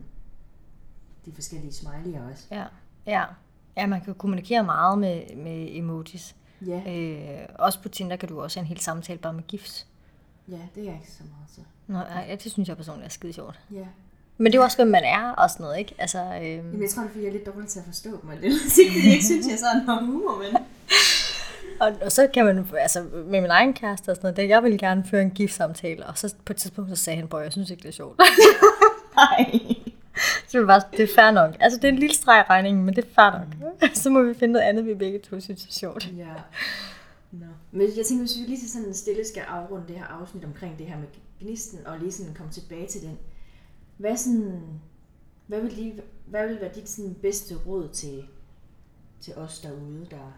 de forskellige smiley'er også. Ja. ja. Ja, man kan kommunikere meget med, med emojis. Ja, Øh, også på Tinder kan du også have en hel samtale bare med gifs. ja, det er jeg ikke så meget så. Nå, ja, det synes jeg personligt er skide sjovt. Ja. Men det er jo også, hvem man er og sådan noget, ikke? Altså, øh, Jamen, jeg tror, det er, fordi jeg er lidt dårlig til at forstå dem, og det er fordi jeg ikke synes, jeg sådan har humor, men... og, og, så kan man, altså med min egen kæreste og sådan noget, det, jeg ville gerne føre en gift-samtale, og så på et tidspunkt, så sagde han, at jeg synes ikke, det er sjovt. Nej. Så det var bare, det er fair nok. Altså, det er en lille streg i regningen, men det er fair nok. så må vi finde noget andet, vi begge to synes er sjovt. Ja. Nå. Men jeg tænker, hvis vi lige så sådan stille skal afrunde det her afsnit omkring det her med gnisten, og lige sådan komme tilbage til den. Hvad, sådan, hvad, vil, lige, hvad vil være dit sådan bedste råd til, til os derude, der,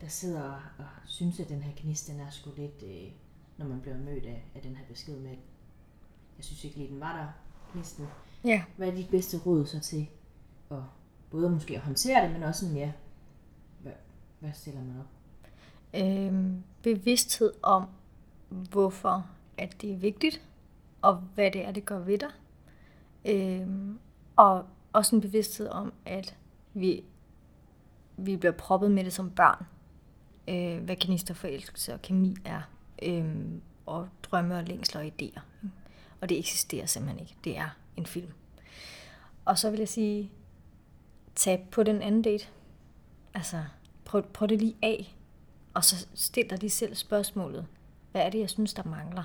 der sidder og synes, at den her gnist, den er sgu lidt, øh, når man bliver mødt af, af den her besked med, jeg synes ikke lige, den var der, gnisten. Ja. Hvad er dit bedste råd så til at både måske at håndtere det, men også sådan, ja, hvad, hvad stiller man op? Øhm, bevidsthed om, hvorfor at det er vigtigt, og hvad det er, det gør ved dig. Øhm, og også en bevidsthed om, at vi, vi bliver proppet med det som børn. Øh, hvad gnister, forelskelse og kemi er. Øhm, og drømme og længsler og idéer. Og det eksisterer simpelthen ikke. Det er en film. Og så vil jeg sige, tag på den anden date. Altså, prøv, prøv det lige af. Og så stil dig lige selv spørgsmålet. Hvad er det, jeg synes, der mangler?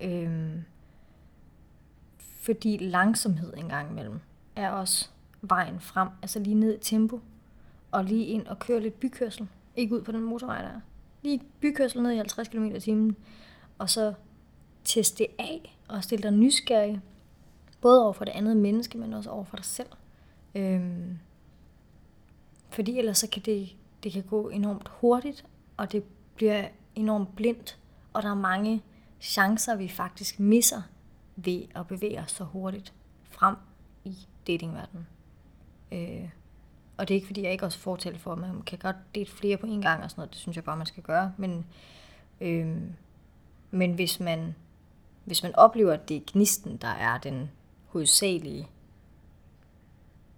Øhm, fordi langsomhed en gang imellem er også vejen frem. Altså lige ned i tempo. Og lige ind og køre lidt bykørsel. Ikke ud på den motorvej der. Lige bykørsel ned i 50 km i timen. Og så teste det af og stille dig nysgerrig. Både over for det andet menneske, men også over for dig selv. Øhm, fordi ellers så kan det, det kan gå enormt hurtigt, og det bliver enormt blindt. Og der er mange chancer, vi faktisk misser ved at bevæge os så hurtigt frem i datingverdenen. Øh, og det er ikke fordi, jeg ikke også fortæller for, at man kan godt date flere på en gang og sådan noget. Det synes jeg bare, man skal gøre. Men, øh, men hvis man hvis man oplever, at det er gnisten, der er den hovedsagelige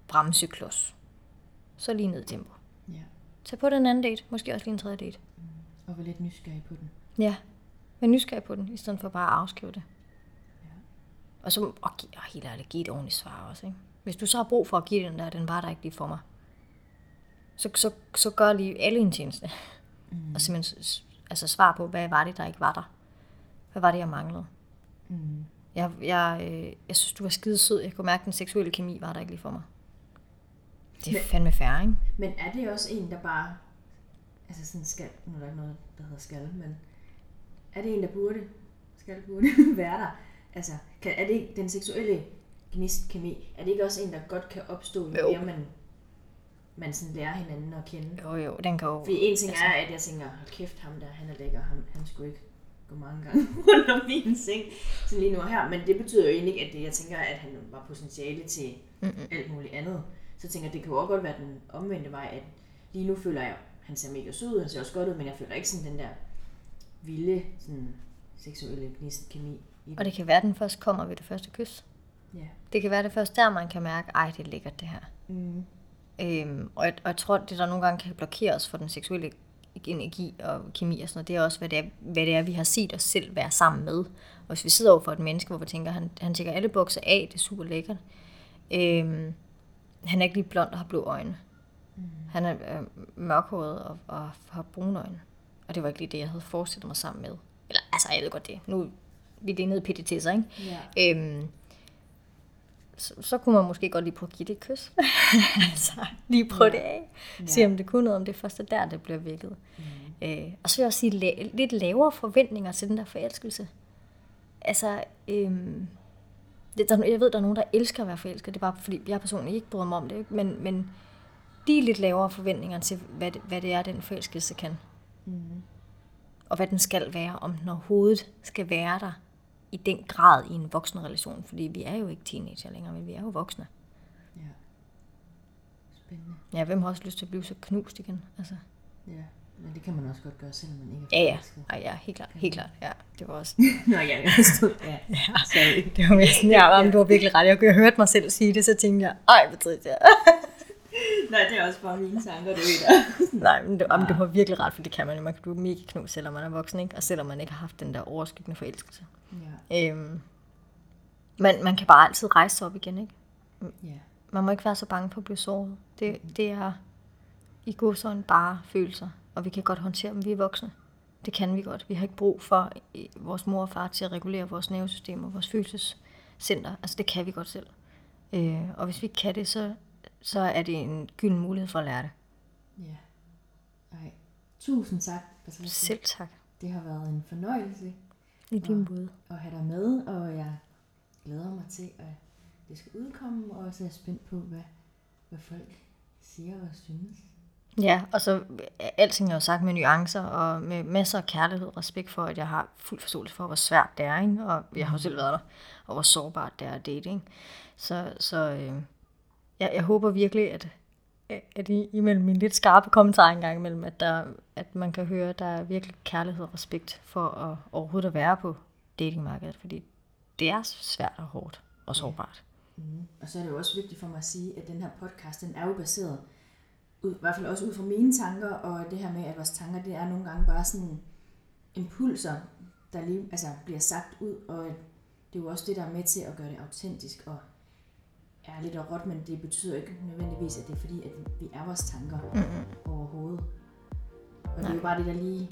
bremseklods, så lige ned i tempo. Ja. Tag på den anden date, måske også lige en tredje date. Og være lidt nysgerrig på den. Ja, vær nysgerrig på den, i stedet for bare at afskrive det. Ja. Og så, og, gi- og helt ærligt, giv et ordentligt svar også, ikke? Hvis du så har brug for at give den der, den var der ikke lige for mig, så, så, så gør lige alle en tjeneste. Mm. Og simpelthen altså svar på, hvad var det, der ikke var der? Hvad var det, jeg manglede? Mm. Jeg, jeg, øh, jeg synes, du var skide sød. Jeg kunne mærke, at den seksuelle kemi var der ikke lige for mig. Det er Men- fandme færre, ikke? Men er det også en, der bare... Altså sådan skal... Nu er der ikke noget, der hedder skal, men... Er det en, der burde... Skal burde være der? Altså, kan, er det den seksuelle gnist kemi? Er det ikke også en, der godt kan opstå, jo mere man, man sådan lærer hinanden at kende? Jo, jo, den kan jo... Fordi en ting altså- er, at jeg tænker, hold kæft, ham der, han er lækker, han, han skulle ikke gå mange gange rundt om min seng, så lige nu og her. Men det betyder jo egentlig ikke, at det, jeg tænker, at han var potentiale til Mm-mm. alt muligt andet. Så tænker jeg, det kan jo også godt være den omvendte vej, at lige nu føler jeg, at han ser mega sød ud, han ser også godt ud, men jeg føler ikke sådan den der vilde, sådan seksuelle gnist kemi i Og det kan være, at den først kommer ved det første kys. Ja. Det kan være, det først der, man kan mærke, ej, det er lækkert det her. Mm. Øhm, og, jeg, og jeg tror, det der nogle gange kan blokere os for den seksuelle energi og kemi og sådan noget, det er også, hvad det er, hvad det er vi har set os selv være sammen med. Og hvis vi sidder over for et menneske, hvor vi tænker, han, han tænker alle bukser af, det er super lækkert. Øhm, han er ikke lige blond og har blå øjne. Mm. Han er øh, mørkhåret og, og har brune øjne. Og det var ikke lige det, jeg havde forestillet mig sammen med. Eller, altså, jeg ved godt det. Nu vi er lige nede i PTT'er, ikke? Ja. Øhm, så, så kunne man måske godt lige prøve at give det et kys. altså, lige prøve Ja. det af. Ja. Se om det kunne noget, om det først er der, det bliver vækket. Mm. Øh, og så vil jeg også sige, la- lidt lavere forventninger til den der forelskelse. Altså, øhm, det, der, jeg ved, der er nogen, der elsker at være forelsket. Det er bare fordi, jeg personligt ikke bryder mig om det. Ikke? Men, men de er lidt lavere forventninger til, hvad det, hvad det er, den forelskelse kan. Mm. Og hvad den skal være, om den overhovedet skal være der i den grad i en voksen relation. Fordi vi er jo ikke teenager længere, men vi er jo voksne. Ja. Spændende. Ja, hvem har også lyst til at blive så knust igen? Altså, Ja. Men det kan man også godt gøre, selvom man ikke ja, er ja. forelsket. Ej, ja, helt klart. Helt klart. Ja, det var også... Nå ja, jeg forstod. Ja. Ja. Det var mere sådan, ja, jamen, du har virkelig ret. Jeg kunne høre mig selv sige det, så tænkte jeg, ej, hvor trist jeg. Nej, det er også bare mine tanker, det ved. Nej, men du, jamen, du har virkelig ret, for det kan man jo. Man kan blive mega knust, selvom man er voksen, ikke? Og selvom man ikke har haft den der overskyggende forelskelse. Ja. Øhm, men man kan bare altid rejse sig op igen, ikke? Ja. Man må ikke være så bange for at blive såret. Det, det er i godsøjne bare følelser, og vi kan godt håndtere dem, vi er voksne. Det kan vi godt. Vi har ikke brug for vores mor og far til at regulere vores nervesystem og vores følelsescenter. Altså det kan vi godt selv. Øh, og hvis vi ikke kan det, så, så er det en gylden mulighed for at lære det. Ja. Ej. Tusind tak, Patricia. Selv tak. Det har været en fornøjelse I din måde. at have dig med, og jeg glæder mig til, at det skal udkomme, og så er jeg spændt på, hvad, hvad folk siger og synes. Ja, og så alting er jo sagt med nuancer og med masser af kærlighed og respekt for, at jeg har fuld forståelse for, hvor svært det er, ikke? og jeg har jo selv været der, og hvor sårbart det er at date. Ikke? Så, så øh, jeg, jeg håber virkelig, at, at I imellem mine lidt skarpe kommentarer engang imellem, at, der, at man kan høre, at der er virkelig kærlighed og respekt for at overhovedet at være på datingmarkedet, fordi det er svært og hårdt og sårbart. Mm. Og så er det jo også vigtigt for mig at sige, at den her podcast, den er jo baseret, ud, i hvert fald også ud fra mine tanker, og det her med, at vores tanker, det er nogle gange bare sådan impulser, der lige altså, bliver sagt ud, og det er jo også det, der er med til at gøre det autentisk og ærligt og råt, men det betyder ikke nødvendigvis, at det er fordi, at vi er vores tanker Mm-hmm. overhovedet. Og det er jo bare det, der lige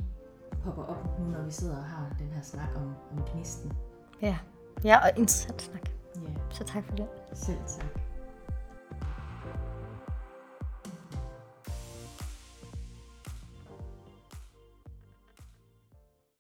popper op nu, når vi sidder og har den her snak om, om gnisten. Ja. ja, og interessant snak. Ja, Så tak for det. selv tak.